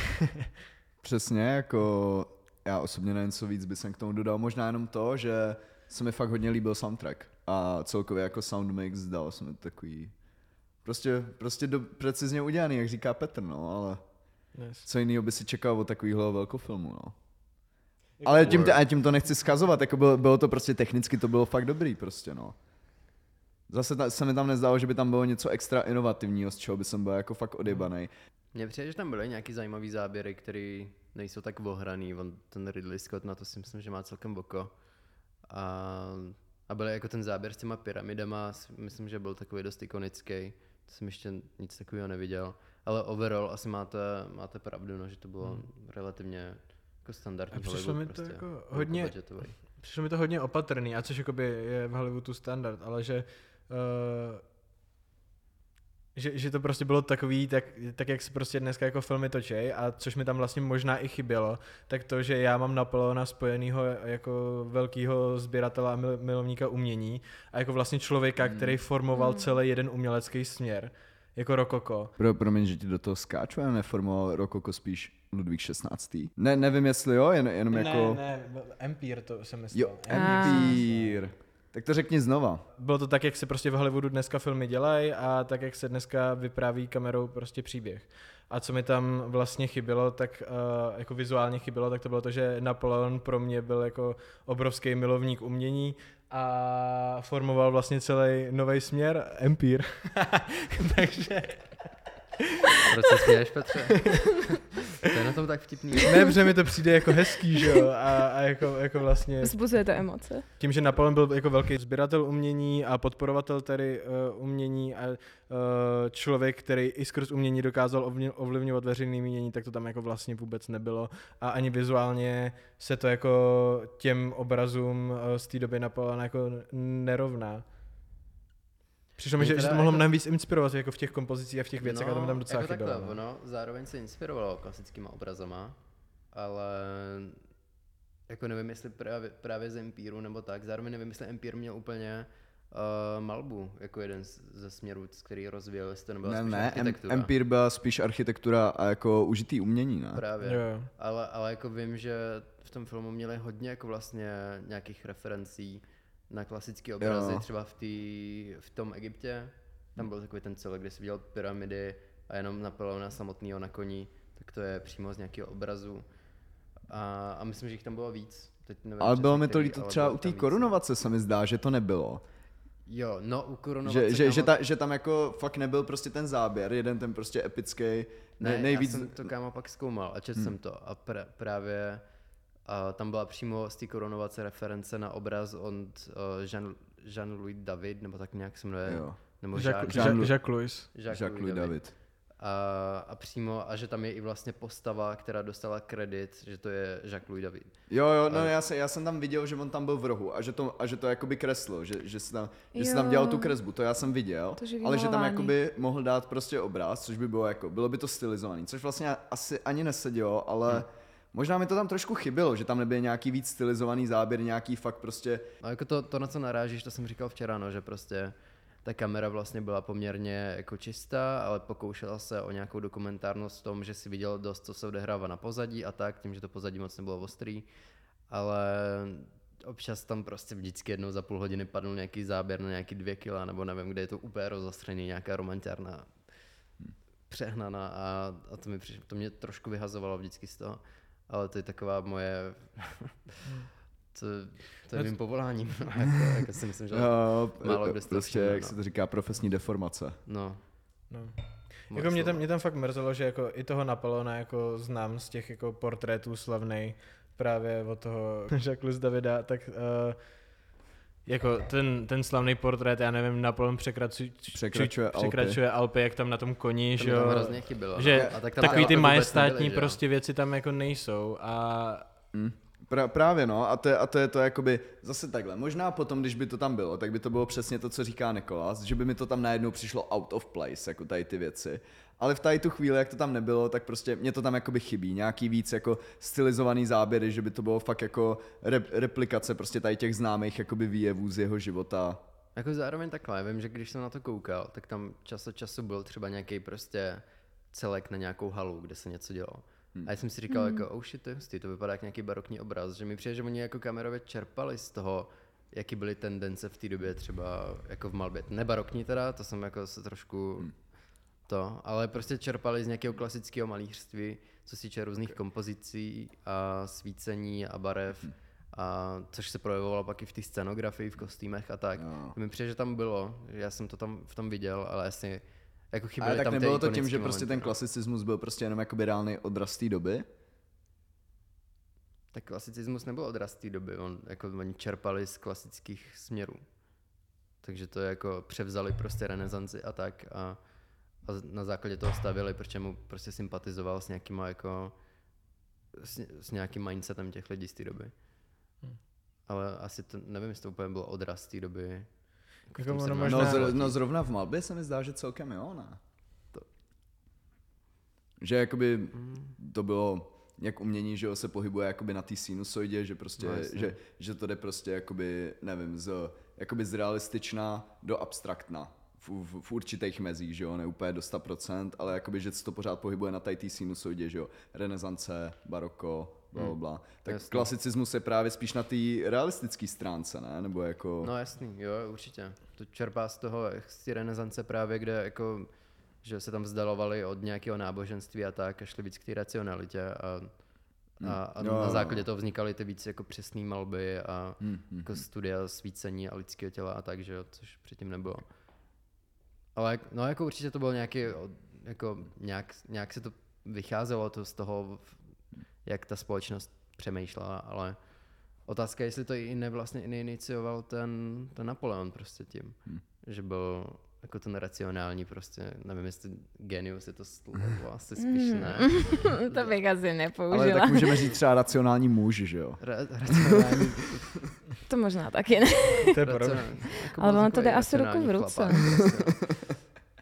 Přesně, jako já osobně nevím, co víc by jsem k tomu dodal, možná jenom to, že se mi fakt hodně líbil soundtrack a celkově jako sound mix dal se mi takový prostě, prostě do, precizně udělaný, jak říká Petr, no, ale Yes. co jiného by si čekal od takového velkofilmu, no. Ale tím, to, a tím to nechci skazovat, jako bylo, bylo to prostě technicky, to bylo fakt dobrý prostě, no. Zase ta, se mi tam nezdálo, že by tam bylo něco extra inovativního, z čeho by jsem byl jako fakt odjebaný. Mně přijde, že tam byly nějaký zajímavý záběry, které nejsou tak ohraný. On, ten Ridley Scott na to si myslím, že má celkem oko. A, a byl jako ten záběr s těma pyramidama, myslím, že byl takový dost ikonický. To jsem ještě nic takového neviděl. Ale overall asi máte, máte pravdu, no, že to bylo hmm. relativně jako standardní A přišlo Hollywood mi to prostě, jako hodně- velkobudgetový. Přišlo mi to hodně opatrný, a což jakoby je v Hollywoodu standard, ale že, uh, že, že to prostě bylo takový, tak, tak jak se prostě dneska jako filmy točej a což mi tam vlastně možná i chybělo, tak to, že já mám Napoleona spojenýho jako velkýho sběratele a mil, milovníka umění a jako vlastně člověka, Hmm. který formoval celý jeden umělecký směr, jako rokoko. Pro, promiň, že ti do toho skáču, ale neformoval Rokoko spíš Ludvík 16. Ne, nevím, jestli jo, jen, jenom jako... Ne, ne, Empire to jsem myslel. Jo, Empire. Tak to řekni znova. Bylo to tak, jak se prostě v Hollywoodu dneska filmy dělají a tak, jak se dneska vypráví kamerou prostě příběh. A co mi tam vlastně chybělo, tak uh, jako vizuálně chybělo, tak to bylo to, že Napoleon pro mě byl jako obrovský milovník umění a formoval vlastně celý nový směr Empire. Takže Proč se směješ, Petře? to je na tom tak vtipný. ne, protože mi to přijde jako hezký, že jo, a, a jako, jako vlastně Vzbuzuje to emoce. tím, že Napoleon byl jako velký sběratel umění a podporovatel tedy uh, umění a uh, člověk, který i skrz umění dokázal ovlivňovat veřejné mínění, tak to tam jako vlastně vůbec nebylo. A ani vizuálně se to jako těm obrazům uh, z té doby Napoleona jako nerovná. Přišlo mi, že, že to mohlo jako- mnohem víc inspirovat jako v těch kompozicích a v těch věcech a to mi tam docela jako chybělo. takhle, no. ono zároveň se inspirovalo klasickýma obrazama, ale jako nevím, jestli právě, právě z Empíru nebo tak, zároveň nevím, jestli Empír měl úplně uh, malbu jako jeden z, ze směrů, z který rozvíjel, jestli to nebyla Ne, spíš ne, architektura. Empire byla spíš architektura a jako užitý umění, ne? Právě. Jo. Ale, ale jako vím, že v tom filmu měli hodně jako vlastně nějakých referencí na klasické obrazy, Jo. třeba v, tý, v tom Egyptě, tam byl takový ten celek, kde si viděl pyramidy a jenom Napoleona samotného na koni, tak to je přímo z nějakého obrazu. A, a myslím, že jich tam bylo víc. Teď nevím Ale bylo mi to líto třeba u té no. korunovace se mi zdá, že to nebylo. Jo, no u korunovace. Že, že, že, ta, že tam jako fakt nebyl prostě ten záběr, jeden ten prostě epický, ne, nejvíc... já jsem to kámo pak zkoumal a četl hmm. jsem to a pr- právě a tam byla přímo z té korunovace reference na obraz od uh, Jean, Jean-Louis David, nebo tak nějak se jmenuje, Jo. nebo Jacques, Jean, Jean- Jacques, Jacques Louis. Jacques-Louis David. A, a přímo, a že tam je i vlastně postava, která dostala kredit, že to je Jacques-Louis David. Jo, jo, no já, se, já jsem tam viděl, že on tam byl v rohu a že to, a že to jakoby kreslo, že, že, si tam, že si tam dělal tu kresbu, to já jsem viděl, To, že ale že tam jakoby mohl dát prostě obraz, což by bylo jako, bylo by to stylizovaný, což vlastně asi ani nesedělo, ale Možná mi to tam trošku chybělo, že tam nebyl nějaký víc stylizovaný záběr, nějaký fakt prostě, No jako to, to, na co narážíš, to jsem říkal včera, no, že prostě ta kamera vlastně byla poměrně jako čistá, ale pokoušela se o nějakou dokumentárnost v tom, že si viděl dost, co se odehrává na pozadí a tak, tím, že to pozadí moc nebylo ostrý, ale občas tam prostě vždycky jednou za půl hodiny padl nějaký záběr na nějaký dvě kila, nebo nevím, kde je to úplně rozostřený, nějaká romantiárna přehnaná a, a to, mi přišlo, to mě trošku vyhazovalo vždycky z toho, ale to je taková moje, to, to je mým povoláním, jako, jako si myslím, že no, málo kdo prostě, všimne, jak no. se to říká, profesní deformace. no, No. Jako mě tam, mě tam fakt mrzelo, že jako i toho Napoleona jako znám z těch jako portrétů slavnej právě od toho Jacques Davida, tak uh, jako ten, ten slavný portrét, já nevím, Napoleon překračuje, Překračuje Alpy. překračuje Alpy, jak tam na tom koni, to že jo, hrozně chybělo. že no. a tak tam takový ty majestátní nebyly, že jo. prostě věci tam jako nejsou a Mm. Pra, právě no, a to, je, a to je to jakoby zase takhle. Možná potom, když by to tam bylo, tak by to bylo přesně to, co říká Nikolas, že by mi to tam najednou přišlo out of place, jako tady ty věci. Ale v tady tu chvíli, jak to tam nebylo, tak prostě mě to tam jakoby chybí. Nějaký víc jako stylizovaný záběry, že by to bylo fakt jako rep, replikace prostě tady těch známých jakoby výjevů z jeho života. Jako zároveň takhle, vím, že když jsem na to koukal, tak tam čas od času byl třeba nějaký prostě celek na nějakou halu, kde se něco dělo. Hmm. A já jsem si říkal, jako, oh shit, to je hustý, to vypadá jak nějaký barokní obraz, že mi přijde, že oni jako kamerově čerpali z toho, jaký byly tendence v té době třeba jako v malbě. Nebarokní teda, to jsem jako se trošku hmm. to, ale prostě čerpali z nějakého klasického malířství, co se týče různých kompozicí a svícení a barev. Hmm. A což se projevovalo pak i v té scenografii, v kostýmech a tak. Jo. Mi přijde, že tam bylo, že já jsem to tam v tom viděl, ale asi jako chyběly Ale tak nebylo to tím, že prostě ten no. klasicismus byl prostě jenom jakoby reálný odraz té doby? Tak klasicismus nebyl odraz té doby, on, jako oni čerpali z klasických směrů. Takže to jako převzali prostě renesanci a tak a, a na základě toho stavili, protože mu prostě sympatizoval s nějakýma jako s, s nějakým mindsetem těch lidí z té doby. Hmm. Ale asi to, nevím, jestli to úplně byl odraz té doby. Jako tom ono 17. No, Možná- zr- no zrovna v malbě se mi zdá, že celkem jo, ne? To- Že jakoby Mm. to bylo jak umění, že jo, se pohybuje jakoby na té sinusoidě, že prostě, No, jasně. že, že to jde prostě jakoby, nevím, z, jakoby z realistična do abstraktna v, v, v určitých mezích, že jo, ne úplně do 100%, ale jakoby, že se to pořád pohybuje na té sinusoidě, že jo, renesance, baroko, bla, bla, bla. Tak Jasně. klasicismus je právě spíš na té realistické stránce, ne? Nebo jako... No jasný, jo, určitě. To čerpá z toho, z té renesance právě, kde jako, že se tam vzdalovali od nějakého náboženství a tak a šli víc k té racionalitě a, a, a Hmm. Jo, na základě jo. toho vznikaly ty víc jako přesné malby a Hmm, hmm, jako studia svícení a lidského těla a tak, že jo, což předtím nebylo. Ale no jako určitě to bylo nějaký, jako nějak, nějak se to vycházelo to z toho, jak ta společnost přemýšlela, ale otázka je, jestli to i ne vlastně neinicioval ten, ten Napoleon prostě tím, Hmm. že byl jako ten racionální prostě, nevím jestli genius je to slovo, asi spíš ne. to bych asi nepoužila. ale tak můžeme říct třeba racionální muž, že jo? Ra- racionální, To možná taky ne. to je. Jako Ale ono to jde asi ruku v ruce. prostě.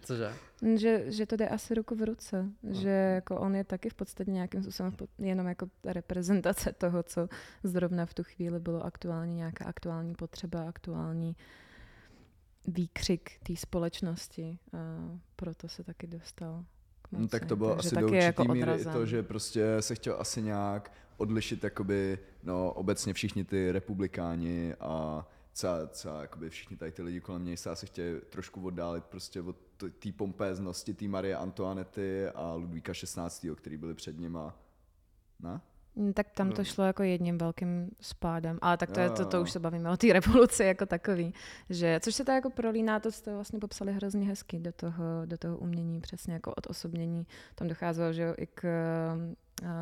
Cože? Že, že to jde asi ruku v ruce. Že jako on je taky v podstatě nějakým způsobem jenom jako reprezentace toho, co zrovna v tu chvíli bylo aktuální, nějaká aktuální potřeba, aktuální výkřik té společnosti. A proto se taky dostal k moci. No, tak to bylo Takže asi do je určitý jako míry i odrazem. to, že prostě se chtěl asi nějak odlišit jakoby, no obecně všichni ty republikáni a celá, celá jakoby všichni tady ty lidi kolem něj se asi chtěli trošku oddálit prostě od té pompéznosti, té Marie Antoinety a Ludvíka 16., který byli před nima. Ne? Mm, Tak tam to No. šlo jako jedním velkým spádem. Ale tak to, je, to, to už se bavíme o té revoluci jako takový. Že, což se to jako prolíná, to jste vlastně popsali hrozně hezky do toho, do toho umění, přesně jako od osobnění. Tam docházelo že jo, i k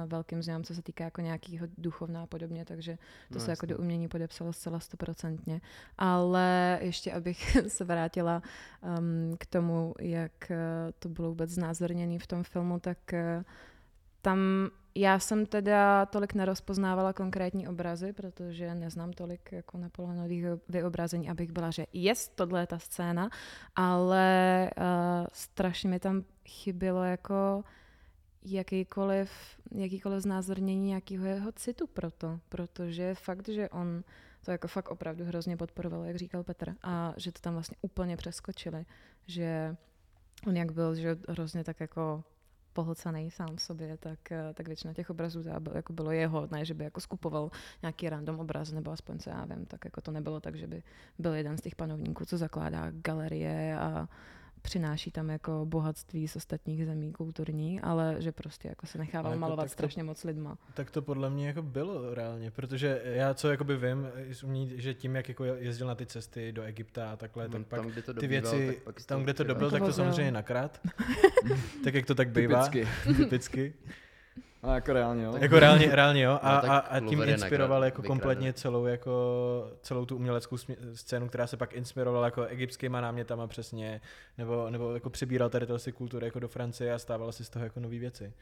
velkým změnám, co se týká jako nějakého duchovná a podobně, takže to No, se jako do umění podepsalo zcela stoprocentně. Ale ještě abych se vrátila um, k tomu, jak eh, to bylo vůbec znázorněné v tom filmu, tak eh, tam já jsem teda tolik nerozpoznávala konkrétní obrazy, protože neznám tolik jako Napoleonových vyobrazení, abych byla, že jest, tohle je ta scéna, ale uh, strašně mi tam chybělo jako jakýkoliv, jakýkoliv znázornění nějakého jeho citu pro to, protože fakt, že on to jako fakt opravdu hrozně podporoval, jak říkal Petr, a že to tam vlastně úplně přeskočili, že on jak byl, že hrozně tak jako pohlcený sám v sobě, tak, tak většina těch obrazů byl, jako bylo jeho, ne, že by jako skupoval nějaký random obraz, nebo aspoň co já vím, tak jako to nebylo tak, že by byl jeden z těch panovníků, co zakládá galerie a přináší tam jako bohatství z ostatních zemí kulturní, ale že prostě jako se nechával jako malovat tak to- strašně moc lidma. Tak to podle mě jako bylo reálně, protože já co jakoby vím, že tím, jak jako jezdil na ty cesty do Egypta a takhle, tak No, pak tam, kde to ty dobýval, věci, tak pak tam, kde to dobil, tak to Vozil. samozřejmě nakrát. tak jak to tak bývá. Typicky. Typicky. A jako reálně, jo. Jako reálně, reálně jo. A, No, a, a tím inspiroval jako kompletně celou, jako, celou tu uměleckou smě- scénu, která se pak inspirovala jako egyptskýma námětama přesně, nebo, nebo jako přibíral tady si kultury jako do Francie a stával si z toho jako nové věci.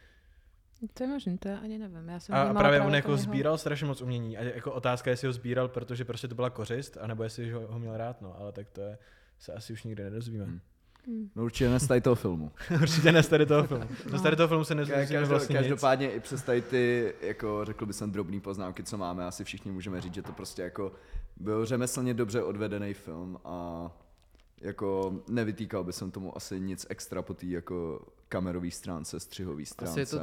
To je možné, to já ani nevím. Já jsem A, a vnímala právě on ten jako jeho- sbíral strašně moc umění. A jako otázka, jestli ho sbíral, protože prostě to byla kořist, anebo jestli ho, ho měl rád, no. Ale tak to je, se asi už nikdy nedozvíme. Hmm. Hmm. No určitě ne z tady toho filmu. Určitě ne z tady toho filmu. No. Z tady toho filmu se Ka- nedozvíme Každou, vlastně nic. každopádně i přes tady ty, jako řekl bych jsem, drobný poznámky, co máme, asi všichni můžeme říct, že to prostě jako byl řemeslně dobře odvedený film a jako nevytýkal by jsem tomu asi nic extra po té jako kamerové stránce, střihové stránce. je to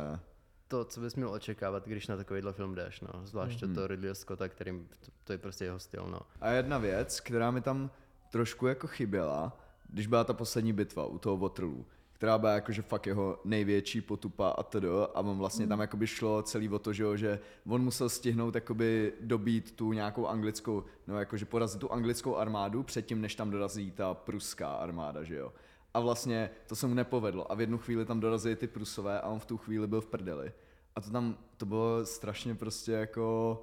To, co bys měl očekávat, když na takovýhle film jdeš, no. Zvláště Mhm. to Ridley Scotta, kterým to, to je prostě jeho styl, no. A jedna věc, která mi tam trošku jako chyběla, když byla ta poslední bitva u toho Waterloo, která byla jakože fakt jeho největší potupa a td. A on vlastně tam jakoby šlo celý o to, že, jo, že on musel stihnout jakoby dobít tu nějakou anglickou, no jakože porazit tu anglickou armádu předtím, než tam dorazí ta pruská armáda, že jo. A vlastně to se mu nepovedlo a v jednu chvíli tam dorazili ty prusové a on v tu chvíli byl v prdeli. A to tam, to bylo strašně prostě jako,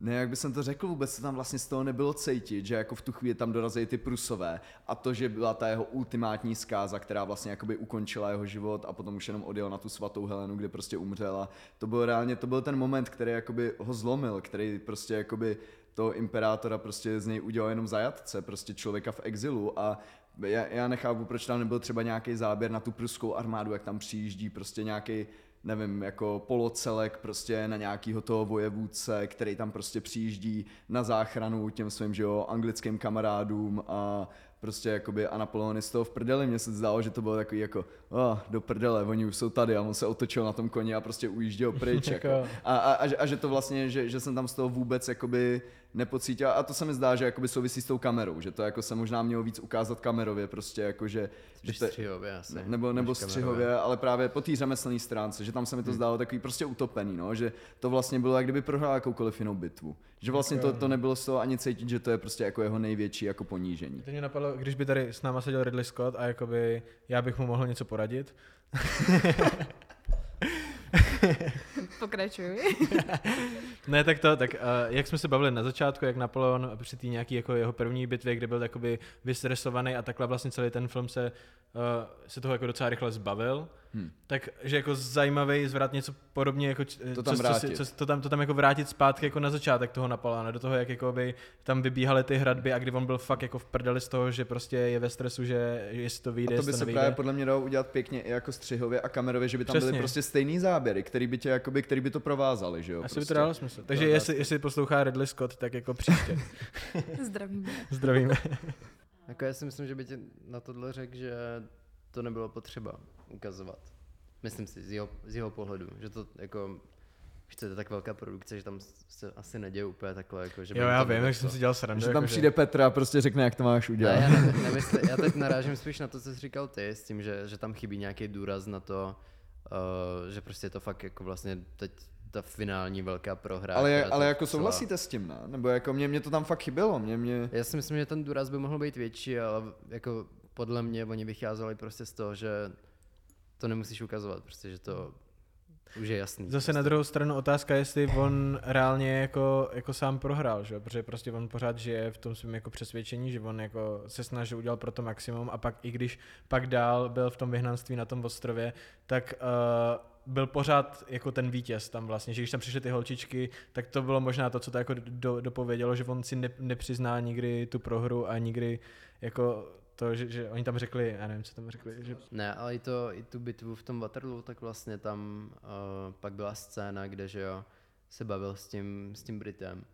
ne, jak by jsem to řekl, vůbec to tam vlastně z toho nebylo cítit, že jako v tu chvíli tam dorazili ty prusové a to, že byla ta jeho ultimátní zkáza, která vlastně jakoby ukončila jeho život a potom už jenom odjel na tu svatou Helenu, kde prostě umřela. To byl reálně, to byl ten moment, který jakoby ho zlomil, který prostě jakoby toho imperátora prostě z něj udělal jenom zajatce, prostě člověka v exilu a já, já nechápu, proč tam nebyl třeba nějaký záběr na tu pruskou armádu, jak tam přijíždí prostě nějaký nevím, jako polocelek prostě na nějakýho toho vojevůdce, který tam prostě přijíždí na záchranu těm svým, že jo, anglickým kamarádům a prostě jakoby a Napoleon je z toho v prdeli, mně se zdálo, že to bylo takový jako, oh, do prdele, oni už jsou tady a on se otočil na tom koni a prostě ujížděl pryč. jako. Jako- a, a, a, že, a, že to vlastně, že, že jsem tam z toho vůbec jakoby nepocítil a to se mi zdá, že jakoby souvisí s tou kamerou, že to jako se možná mělo víc ukázat kamerově prostě jako, že, že to, střihově asi. nebo, nebo než kamerově. střihově, ale právě po té řemeslné stránce, že tam se mi to zdálo takový prostě utopený, no, že to vlastně bylo, jak kdyby prohrál jakoukoliv jinou bitvu. Že vlastně to, to nebylo z toho ani cítit, že to je prostě jako jeho největší jako ponížení. Teď mě napadlo, když by tady s náma seděl Ridley Scott a jakoby já bych mu mohl něco poradit, Pokračuj. Ne, tak to, tak uh, jak jsme se bavili na začátku, jak Napoleon při té nějaký jako jeho první bitvě, kde byl takoby vystresovaný a takhle vlastně celý ten film se, uh, se toho jako docela rychle zbavil, Hm. tak že jako zajímavý zvrat něco podobně jako To tam co, vrátit. Co, co, to, tam, to tam jako vrátit zpátky jako na začátek toho Napoleona, do toho, jak jako by tam vybíhaly ty hradby a kdy on byl fakt jako v prdeli z toho, že prostě je ve stresu, že jestli to vyjde, A to by se nevyjde. právě podle mě dalo udělat pěkně i jako střihově a kamerově, že by tam Přesně. byly prostě stejný záběry, který by tě jakoby, který by to provázali, že jo? Asi prostě. by to dalo smysl. Takže jestli, jestli poslouchá Ridley Scott, tak jako příště. Zdravíme. Zdravíme. Jako já si myslím, že by ti na tohle řekl, že to nebylo potřeba ukazovat. Myslím si, z jeho, z jeho pohledu, že to jako, že to je tak velká produkce, že tam se asi neděje úplně takhle, jako, že Jo, já vím, jak vyrostlo. jsem si dělal srandu. Že tam jako, přijde Petra a prostě řekne, jak to máš Ne, udělat. já, ne, nemysl, já teď narážím spíš na to, co jsi říkal ty, s tím, že, že tam chybí nějaký důraz na to, uh, že prostě je to fakt jako vlastně teď ta finální velká prohra. ale, ale jako celá- souhlasíte s tím, ne? Nebo jako mě, mě to tam fakt chybělo, mě, mě... Já si myslím, že ten důraz by mohl být větší, ale jako podle mě oni vycházeli prostě z toho, že to nemusíš ukazovat, prostě, že to už je jasný. Zase na prostě. druhou stranu otázka, jestli on reálně jako, jako sám prohrál, že? protože prostě on pořád žije v tom svém jako přesvědčení, že on jako se snažil udělat pro to maximum a pak i když pak dál byl v tom vyhnanství na tom ostrově, tak uh, byl pořád jako ten vítěz tam vlastně, že když tam přišly ty holčičky, tak to bylo možná to, co to jako do, dopovědělo, že on si ne, nepřizná nikdy tu prohru a nikdy jako to, že, že oni tam řekli, já nevím, co tam řekli, že Ne, ale i, to, i tu bitvu v tom Waterloo, tak vlastně tam uh, pak byla scéna, kde že jo, se bavil s tím, s tím Britem.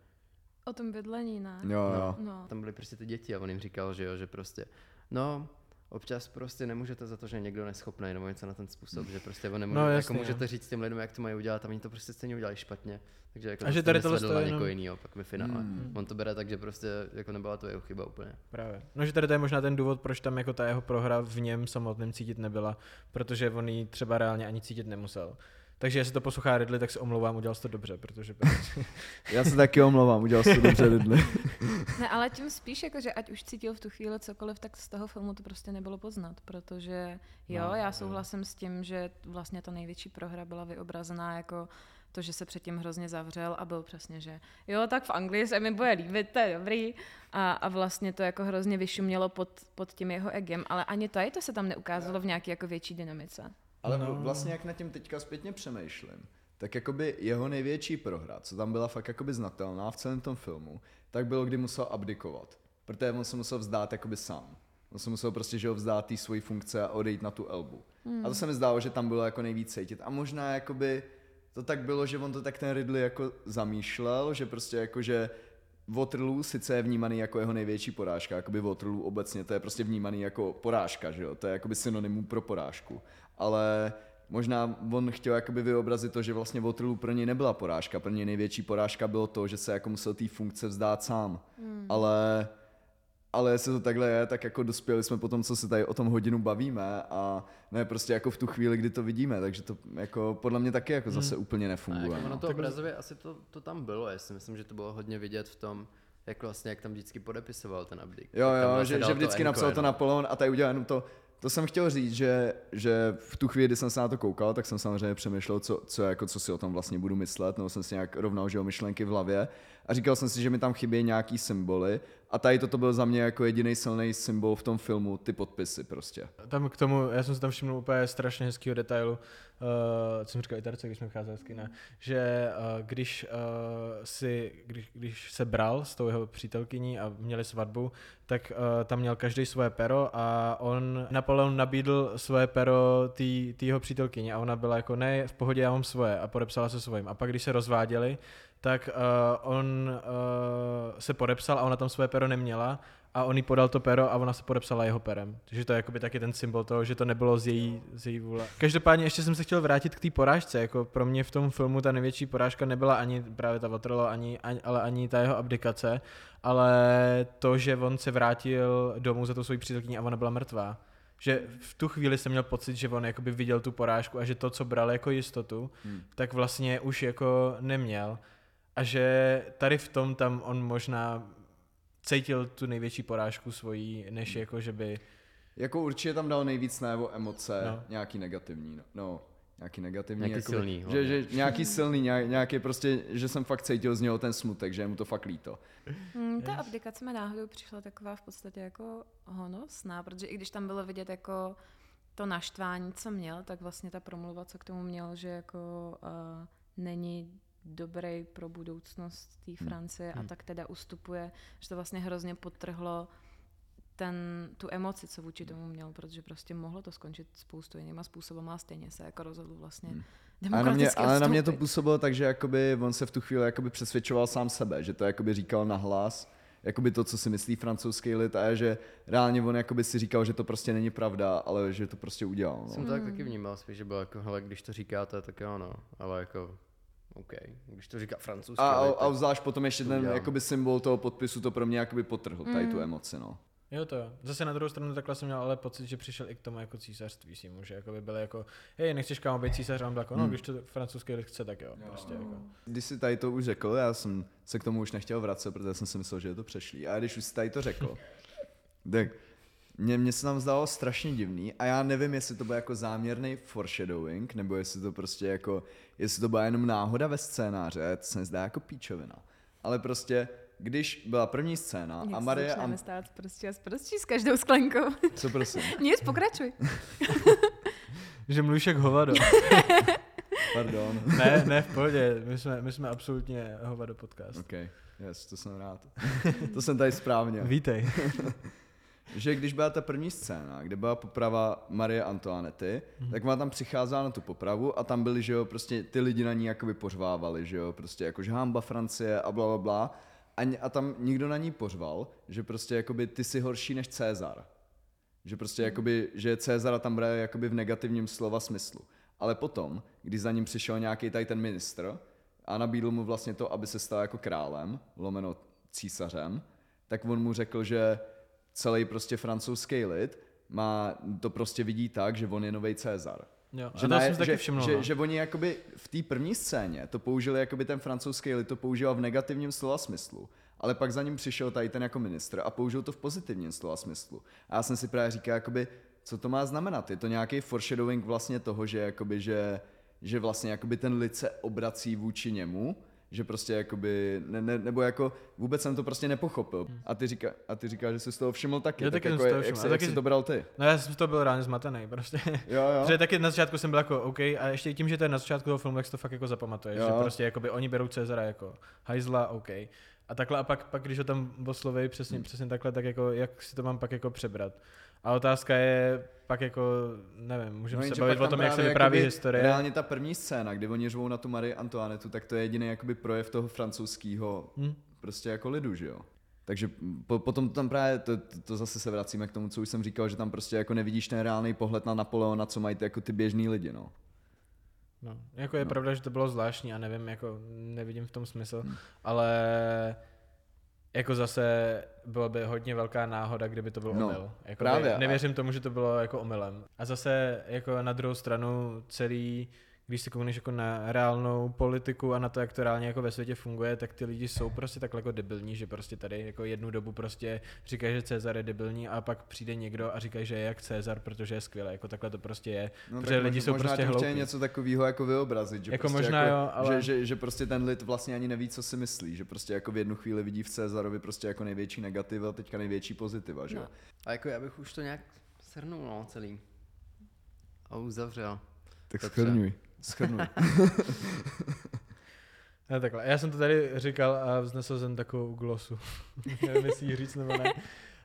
O tom bydlení, ne? Jo, jo. No. Tam byly prostě ty děti a on jim říkal, že jo, že prostě, no, občas prostě nemůžete za to, že je někdo neschopný nebo něco na ten způsob, že prostě on nemůže, No, no, jasně, jako můžete jo. říct těm lidem, jak to mají udělat a oni to prostě stejně udělali špatně. Takže jako A že tady tohle to to na je někoho jenom- jinýho, pak ve finále. Hmm. On to bere tak, že prostě jako nebyla to jeho chyba úplně. Právě. No, že tady to je možná ten důvod, proč tam jako ta jeho prohra v něm samotném cítit nebyla, protože on ji třeba reálně ani cítit nemusel. Takže jestli to poslouchá Ridley, tak se omlouvám, udělal jsi to dobře, protože prostě... Já se taky omlouvám, udělal jsi to dobře, Ridley. Ne, ale tím spíš, jako, že ať už cítil v tu chvíli cokoliv, tak z toho filmu to prostě nebylo poznat, protože jo, No, já jo. souhlasím s tím, že vlastně ta největší prohra byla vyobrazená jako to, že se předtím hrozně zavřel a byl přesně, že jo, tak v Anglii se mi bude líbit, to je dobrý. A, a vlastně to jako hrozně vyšumělo pod, pod tím jeho egem, ale ani tady to se tam neukázalo v nějaké jako větší dynamice. Ale No. vlastně jak nad tím teďka zpětně přemýšlím, tak jakoby jeho největší prohra, co tam byla fakt jakoby znatelná v celém tom filmu, tak bylo, kdy musel abdikovat. Protože on se musel vzdát jakoby sám. On se musel prostě, že ho vzdát té svojí funkce a odejít na tu elbu. Hmm. A to se mi zdálo, že tam bylo jako nejvíc cítit. A možná jakoby to tak bylo, že on to tak ten Ridley jako zamýšlel, že prostě jako, že Waterloo sice je vnímaný jako jeho největší porážka, jakoby Waterloo obecně, to je prostě vnímaný jako porážka, že jo, to je jakoby synonymum pro porážku, ale možná on chtěl jakoby vyobrazit to, že vlastně Waterloo pro něj nebyla porážka, pro něj největší porážka bylo to, že se jako musel té funkce vzdát sám, hmm. ale ale jestli to takhle je, tak jako dospěli jsme po tom, co se tady o tom hodinu bavíme a ne prostě jako v tu chvíli, kdy to vidíme, takže to jako podle mě taky jako zase úplně A nefunguje. jako ono no. to obrazově asi to, to tam bylo, já si myslím, že to bylo hodně vidět v tom, jak vlastně, jak tam vždycky podepisoval ten abdik. Jo, jo, vlastně že, že to vždycky enko napsal to. Napoleon a tady udělal jenom to. To jsem chtěl říct, že, že v tu chvíli, kdy jsem se na to koukal, tak jsem samozřejmě přemýšlel, co, co, jako, co si o tom vlastně budu myslet, nebo jsem si nějak rovnal že jo, myšlenky v hlavě. A říkal jsem si, že mi tam chybí nějaký symboly a tady toto byl za mě jako jediný silný symbol v tom filmu, ty podpisy prostě. Tam k tomu, já jsem si tam všiml úplně strašně hezkého detailu, uh, co jsem říkal i Terce, když jsme vycházeli z kina, že uh, když, uh, si, když, když se bral s tou jeho přítelkyní a měli svatbu, tak uh, tam měl každý svoje pero a on, Napoleon nabídl svoje pero té jeho přítelkyni a ona byla jako ne, v pohodě já mám svoje a podepsala se svým. A pak když se rozváděli, tak uh, on uh, se podepsal a ona tam svoje pero neměla a on jí podal to pero a ona se podepsala jeho perem. Takže to je jakoby taky ten symbol toho, že to nebylo z její, z její vůle. Každopádně ještě jsem se chtěl vrátit k té porážce. Jako pro mě v tom filmu ta největší porážka nebyla ani právě ta Waterloo, ani, ani, ale ani ta jeho abdikace, ale to, že on se vrátil domů za tou svojí přítelkyní a ona byla mrtvá. Že v tu chvíli jsem měl pocit, že on jakoby viděl tu porážku a že to, co bral jako jistotu, Hmm. tak vlastně už jako neměl. A že tady v tom tam on možná cítil tu největší porážku svojí, než jako, že by... Jako určitě tam dal nejvíc najevo emoce, No. nějaký negativní, no. no nějaký negativní. Nějaký jakoby, silný, Že, že, nějaký silný, nějak, nějaký prostě, že jsem fakt cítil z něho ten smutek, že je mu to fakt líto. Hmm, ta Yes. abdikace mi náhodou přišla taková v podstatě jako honosná, protože i když tam bylo vidět jako to naštvání, co měl, tak vlastně ta promluva, co k tomu měl, že jako uh, není dobrý pro budoucnost té Francie Hmm. a tak teda ustupuje, že to vlastně hrozně podtrhlo ten, tu emoci, co vůči tomu měl, protože prostě mohlo to skončit spoustu jinýma způsobama a stejně se jako rozhodl vlastně Hmm. hmm. Ale na, mě, ale na mě to působilo tak, že jakoby on se v tu chvíli jakoby přesvědčoval sám sebe, že to jakoby říkal nahlas, jakoby to, co si myslí francouzský lid a že reálně on jakoby si říkal, že to prostě není pravda, ale že to prostě udělal. Jsem No. to tak taky vnímal spíš, že bylo jako, hele, když to říkáte, tak jo, no, ale jako, OK, když to říká francouzský A, a, a zvlášť potom ještě ten jakoby symbol toho podpisu to pro mě jakoby potrhl, tady tu Mm. emoci, no. Jo to jo. Zase na druhou stranu takhle jsem měl ale pocit, že přišel i k tomu jako císařství svýmu, že jako by byl jako, hej, nechceš kámo být císař, a on byl jako, no, Hmm. když to francouzský lid chce, tak jo, prostě jako. Když si tady to už řekl, já jsem se k tomu už nechtěl vracet, protože jsem si myslel, že je to přešlý. A když už si tady to řekl, tak mě, mě se tam zdálo strašně divný a já nevím, jestli to byl jako záměrný foreshadowing, nebo jestli to prostě jako, jestli to byla jenom náhoda ve scénáře, to se mi zdá jako píčovina. Ale prostě, když byla první scéna Jak a Marie začneme a... stát prostí a prostí s každou sklenkou. Co prosím? Nic, pokračuj. Že mluvíš jak hovado. Pardon. ne, ne, v pohodě, my jsme, my jsme absolutně hovado podcast. OK, yes, to jsem rád. to jsem tady správně. Vítej. Že když byla ta první scéna, kde byla poprava Marie Antoinety, mm-hmm. tak ona tam přicházela na tu popravu a tam byli, že jo, prostě ty lidi na ní jakoby pořvávali, že jo, prostě jako že hamba Francie a bla, bla, bla. A, a tam nikdo na ní pořval, že prostě jakoby ty jsi horší než Cezar. Že prostě jakoby, že Cezara tam bere jakoby v negativním slova smyslu. Ale potom, když za ním přišel nějaký tady ten ministr a nabídl mu vlastně to, aby se stal jako králem, lomeno císařem, tak on mu řekl, že celý prostě francouzský lid má, to prostě vidí tak, že on je nový Cezar. Jo, Že, to ne, jsem taky že, všiml. že, no. že oni jakoby v té první scéně to použili, jakoby ten francouzský lid to používal v negativním slova smyslu, ale pak za ním přišel tady ten jako ministr a použil to v pozitivním slova smyslu. A já jsem si právě říkal, jakoby, co to má znamenat? Je to nějaký foreshadowing vlastně toho, že, jakoby, že, že vlastně jakoby ten lid se obrací vůči němu, že prostě jakoby, ne, ne, nebo jako vůbec jsem to prostě nepochopil. A ty, říká, a ty říkáš, že jsi z toho všiml taky. Jo, tak taky jsem jako, jak, všiml. jsi, jak jsi to bral ty? No já jsem toho byl reálně zmatený prostě. Jo, jo. Protože taky na začátku jsem byl jako OK a ještě tím, že to je na začátku toho filmu, tak si to fakt jako zapamatuješ, Jo. že prostě jakoby oni berou Cezara jako hajzla, OK. A takhle a pak, pak když ho tam osloví přesně, Hmm. přesně takhle, tak jako jak si to mám pak jako přebrat. A otázka je pak jako, nevím, můžeme No se bavit o tom, jak se vypráví historie. Reálně ta první scéna, kdy oni řvou na tu Marie Antoinetu, tak to je jediný jakoby projev toho francouzského Hm. prostě jako lidu, že jo. Takže po, potom tam právě, to, to, zase se vracíme k tomu, co už jsem říkal, že tam prostě jako nevidíš ten reálný pohled na Napoleona, co mají ty, jako ty běžní lidi, no. No, jako je No. pravda, že to bylo zvláštní a nevím, jako nevidím v tom smysl, Hmm. ale jako zase bylo by hodně velká náhoda, kdyby to byl No, omyl. Jako právě. Nevěřím tomu, že to bylo jako omylem. A zase jako na druhou stranu celý, když si koukneš jako na reálnou politiku a na to, jak to reálně jako ve světě funguje, tak ty lidi jsou prostě takhle jako debilní, že prostě tady jako jednu dobu prostě říkají, že Cezar je debilní a pak přijde někdo a říkají, že je jak Cezar, protože je skvělý. Jako takhle to prostě je. no protože lidi mož- jsou možná prostě hloupí. něco takového jako vyobrazit, že Jako prostě možná jako, jo, ale- že, že, že, prostě ten lid vlastně ani neví, co si myslí, že prostě jako v jednu chvíli vidí v Cezarovi prostě jako největší negativa, teďka největší pozitiva, že. No. A jako já bych už to nějak shrnul, no, celý. A uzavřel. Tak Petře. Schrnuj. Ne, takhle. Já jsem to tady říkal a vznesl jsem takovou glosu. Nevím, jestli ji říct nebo ne.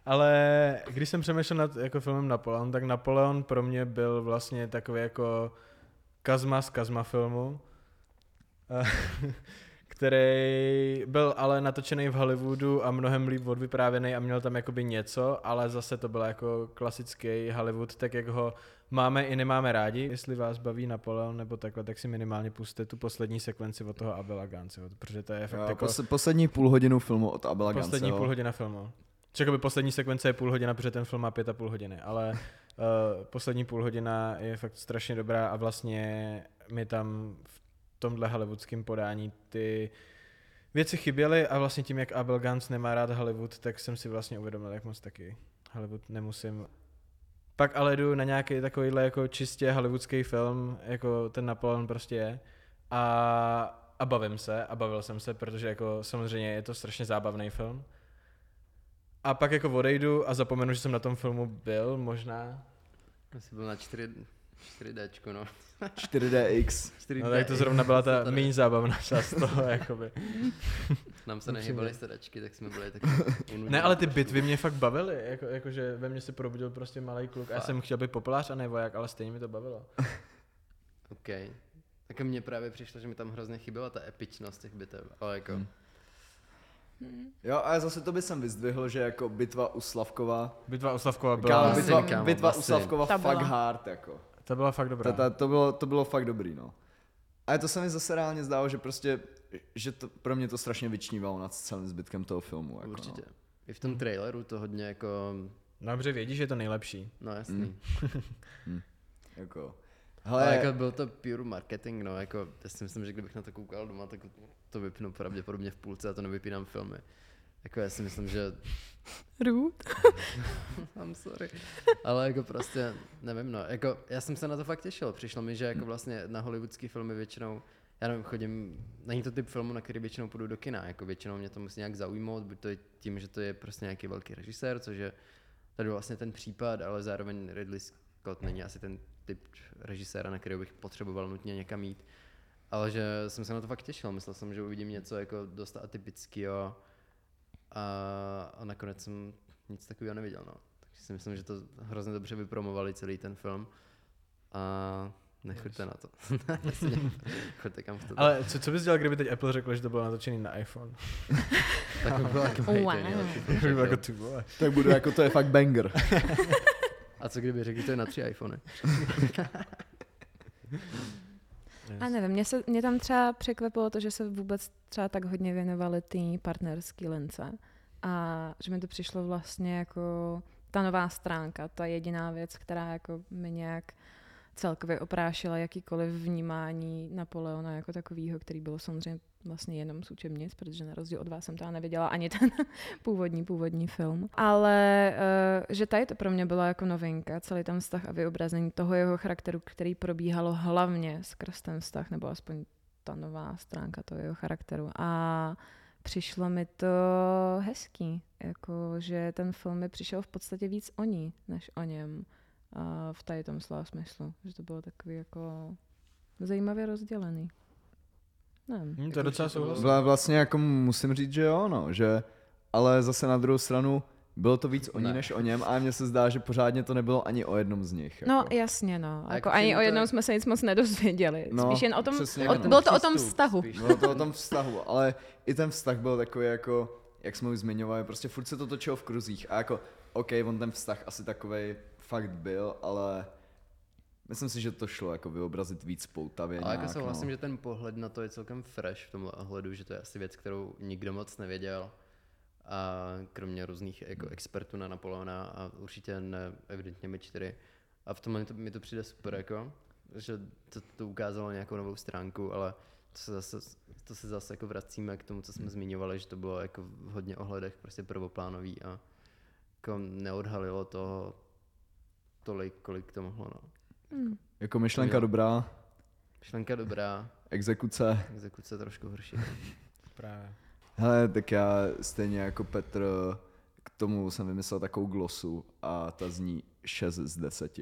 Ale když jsem přemýšlel nad jako filmem Napoleon, tak Napoleon pro mě byl vlastně takový jako kazma z kazma filmu, eh, který byl ale natočený v Hollywoodu a mnohem líp odvyprávěný a měl tam jakoby něco, ale zase to byl jako klasický Hollywood, tak jak ho máme i nemáme rádi. Jestli vás baví Napoleon nebo takhle, tak si minimálně puste tu poslední sekvenci od toho Abela Ganceho, protože to je fakt Jo, jako pos, poslední půl hodinu filmu od Abela poslední Ganceho. půl hodina filmu. Čekal by poslední sekvence je půl hodina, protože ten film má pět a půl hodiny, ale uh, poslední půl hodina je fakt strašně dobrá a vlastně mi tam v tomhle hollywoodském podání ty věci chyběly a vlastně tím, jak Abel Gans nemá rád Hollywood, tak jsem si vlastně uvědomil, jak moc taky Hollywood nemusím. Pak ale jdu na nějaký takovýhle jako čistě hollywoodský film, jako ten Napoleon prostě je a, a bavím se a bavil jsem se, protože jako samozřejmě je to strašně zábavný film. A pak jako odejdu a zapomenu, že jsem na tom filmu byl, možná. Asi byl na 4, 4Dčko, no. 4DX. 4D. No tak to zrovna byla ta méně zábavná část toho, jakoby. Nám se nehybaly sedačky, tak jsme byli tak unudení. Ne, ale ty bitvy mě fakt bavily, jako, jakože ve mně se probudil prostě malý kluk a já jsem chtěl být populář a ne voják, ale stejně mi to bavilo. OK. Tak mně právě přišlo, že mi tam hrozně chyběla ta epičnost těch bitev, ale jako... Hmm. Jo, a zase to by jsem vyzdvihl, že jako bitva u Slavkova, Bitva u Slavkova kámo, byla, Basin, bitva, kámo, bitva u basin. Slavkova fakt hard, jako. Ta byla fakt dobrá. Ta, ta, to, bylo, to bylo fakt dobrý, no. Ale to se mi zase reálně zdálo, že prostě, že to, pro mě to strašně vyčnívalo nad celým zbytkem toho filmu. Jako Určitě. No. I v tom traileru to hodně jako... No dobře, vědí, že je to nejlepší. No jasný. Mm. Jako. Ale, Hele, jako byl to pure marketing, no, jako, já si myslím, že kdybych na to koukal doma, tak to vypnu pravděpodobně v půlce a to nevypínám filmy. Jako já si myslím, že, Rude. I'm sorry, ale jako prostě, nevím no, jako já jsem se na to fakt těšil, přišlo mi, že jako vlastně na hollywoodský filmy většinou, já nevím, chodím, není to typ filmu, na který většinou půjdu do kina, jako většinou mě to musí nějak zaujmout, buď to je tím, že to je prostě nějaký velký režisér, což je tady vlastně ten případ, ale zároveň Ridley Scott není asi ten typ režiséra, na kterého bych potřeboval nutně někam jít. Ale že jsem se na to fakt těšil, myslel jsem, že uvidím něco jako dost atypického a, a nakonec jsem nic takového neviděl, no. si myslím, že to hrozně dobře vypromovali celý ten film. A nechoďte na to. Choďte kam chcete. Ale co, co bys dělal, kdyby teď Apple řekl, že to bylo natočený na iPhone? tak by bylo jako Wow. wow. nejlepší film Bych byl jako ty vole. Tak budu jako, to je fakt banger. A co kdyby řekli, to je na tři iPhony? A nevím, mě, se, mě tam třeba překvapilo to, že se vůbec třeba tak hodně věnovali té partnerské lince. A že mi to přišlo vlastně jako ta nová stránka, ta jediná věc, která jako mi nějak celkově oprášila jakýkoliv vnímání Napoleona jako takového, který bylo samozřejmě vlastně jenom z učebnic, protože na rozdíl od vás jsem teda neviděla ani ten původní, původní film. Ale uh, že tady to pro mě byla jako novinka, celý ten vztah a vyobrazení toho jeho charakteru, který probíhalo hlavně skrz ten vztah, nebo aspoň ta nová stránka toho jeho charakteru. A přišlo mi to hezký, jako že ten film mi přišel v podstatě víc o ní, než o něm. A v tady tom slova smyslu, že to bylo takový jako zajímavě rozdělený. Nevím. Hm, to je docela souhlas. Vla, vlastně jako musím říct, že jo, no, že, ale zase na druhou stranu bylo to víc o ní Ne. než o něm a mně se zdá, že pořádně to nebylo ani o jednom z nich. No Jako. jasně, no. A Jako jak ani o jednom je- jsme se nic moc nedozvěděli. No, Spíš jen o tom, přesně, o, no. bylo to o tom vztahu. spíš. Bylo to o tom vztahu, ale i ten vztah byl takový jako, jak jsme už zmiňovali, prostě furt se to točilo v kruzích a jako, OK, on ten vztah asi takový fakt byl, ale myslím si, že to šlo jako vyobrazit víc poutavě Ale jako souhlasím, no. že ten pohled na to je celkem fresh v tomhle ohledu, že to je asi věc, kterou nikdo moc nevěděl. A kromě různých jako expertů na Napoleona a určitě ne, evidentně my čtyři. A v tomhle mi to, mi to přijde super, jako, že to, to ukázalo nějakou novou stránku, ale to se zase, to se zase jako vracíme k tomu, co jsme zmiňovali, že to bylo jako v hodně ohledech prostě prvoplánový a jako neodhalilo to tolik, kolik to mohlo. No. Hmm. Jako myšlenka Jo. dobrá, Myšlenka dobrá, exekuce. exekuce trošku horší. Právě. Hele, tak já stejně jako Petr k tomu jsem vymyslel takovou glosu a ta zní 6 z 10.